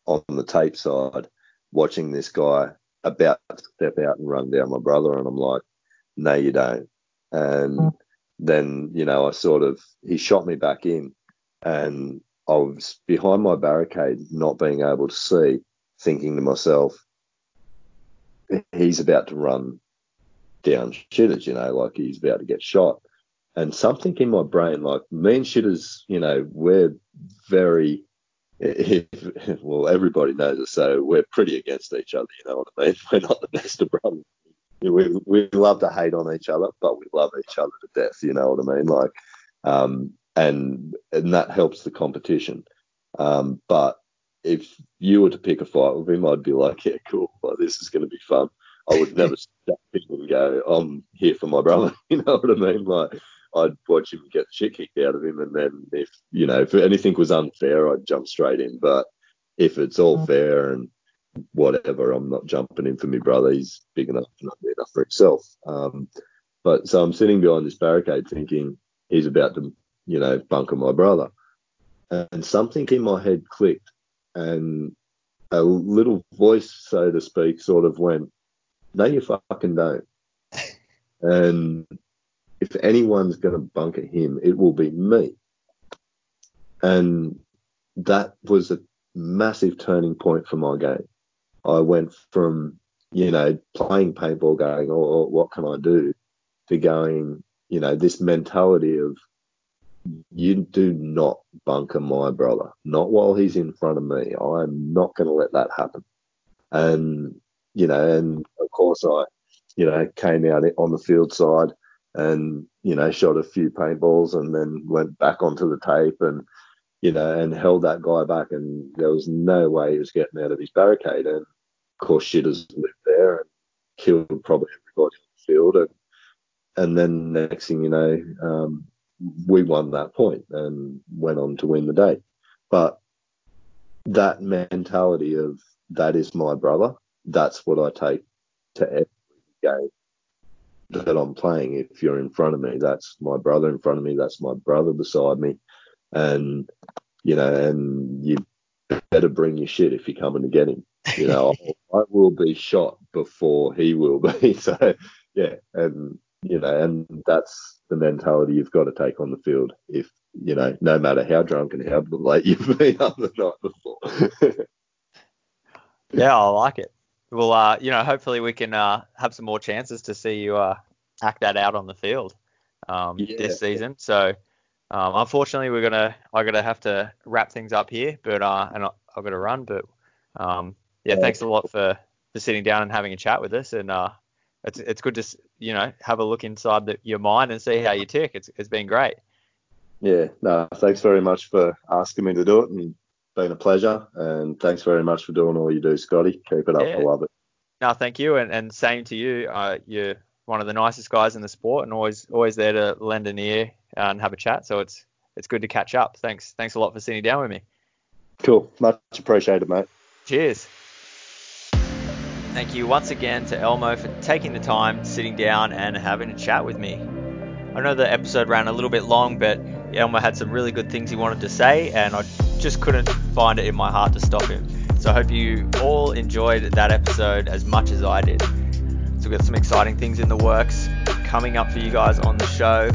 on the tape side, watching this guy about to step out and run down my brother. And I'm like, no, you don't. And mm. then, you know, I sort of, he shot me back in and I was behind my barricade, not being able to see, thinking to myself, he's about to run down shitters, you know, like he's about to get shot. And something in my brain, like me and shitters, you know, we're very, if, well, everybody knows us, so we're pretty against each other, you know what I mean? We're not the best of brothers. We, we love to hate on each other, but we love each other to death, you know what I mean? Like, um, and, and that helps the competition. Um, but if you were to pick a fight with him, I'd be like, yeah, cool, like, this is going to be fun. I would never stop him and go, I'm here for my brother. You know what I mean? Like, I'd watch him get the shit kicked out of him, and then if you know if anything was unfair, I'd jump straight in. But if it's all fair and whatever, I'm not jumping in for my brother. He's big enough and not big enough for himself. Um, but so I'm sitting behind this barricade thinking he's about to, you know, bunker my brother, and something in my head clicked, and a little voice, so to speak, sort of went, "No, you fucking don't." and if anyone's going to bunker him, it will be me. And that was a massive turning point for my game. I went from, you know, playing paintball going, oh, oh what can I do, to going, you know, this mentality of you do not bunker my brother, not while he's in front of me. I'm not going to let that happen. And, you know, and of course I, you know, came out on the field side and, you know, shot a few paintballs and then went back onto the tape and, you know, and held that guy back. And there was no way he was getting out of his barricade. And of course, shitters lived there and killed probably everybody on the field. And, and then next thing you know, um, we won that point and went on to win the day. But that mentality of that is my brother, that's what I take to every game that I'm playing. If you're in front of me, that's my brother in front of me, that's my brother beside me. And, you know, and you better bring your shit if you're coming to get him. You know, I will be shot before he will be. So, yeah. And, you know, and that's the mentality you've got to take on the field. If, you know, no matter how drunk and how late you've been up the night before. yeah, I like it. Well, uh, you know, hopefully we can uh, have some more chances to see you uh, act that out on the field um, yeah. this season. So, um, unfortunately, we're gonna I gotta have to wrap things up here, but uh, and I, have got to run. But um, yeah, yeah, thanks a lot for for sitting down and having a chat with us, and uh, it's it's good to you know have a look inside the, your mind and see how you tick. It's it's been great. Yeah, no, thanks very much for asking me to do it and been a pleasure. And thanks very much for doing all you do, Scotty. Keep it up. Yeah. I love it. No, thank you, and, and same to you. Uh, you're one of the nicest guys in the sport, and always always there to lend an ear and have a chat. So it's it's good to catch up. Thanks thanks a lot for sitting down with me. Cool. Much appreciated, mate. Cheers. Thank you once again to Elmo for taking the time, sitting down, and having a chat with me. I know the episode ran a little bit long, but Elmo had some really good things he wanted to say, and I just couldn't find it in my heart to stop him. So I hope you all enjoyed that episode as much as I did. So we've got some exciting things in the works coming up for you guys on the show.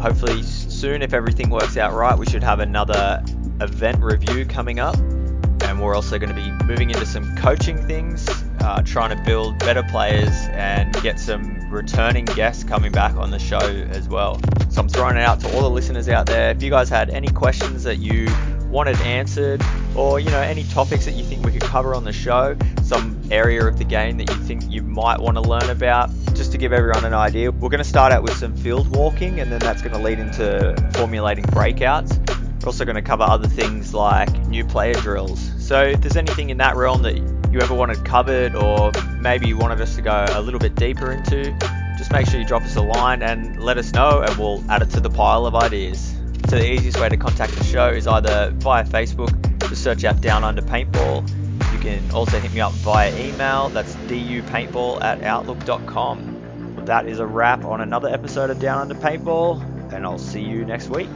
Hopefully soon, if everything works out right, we should have another event review coming up and we're also going to be moving into some coaching things, uh, trying to build better players and get some returning guests coming back on the show as well. So I'm throwing it out to all the listeners out there. If you guys had any questions that you wanted answered, or you know any topics that you think we could cover on the show, some area of the game that you think you might want to learn about, just to give everyone an idea, we're going to start out with some field walking, and then that's going to lead into formulating breakouts. We're also going to cover other things like new player drills. So if there's anything in that realm that you ever wanted covered or maybe you wanted us to go a little bit deeper into, just make sure you drop us a line and let us know and we'll add it to the pile of ideas. So the easiest way to contact the show is either via Facebook, just search out Down Under Paintball. You can also hit me up via email, that's dupaintball at outlook.com. That is a wrap on another episode of Down Under Paintball, and I'll see you next week.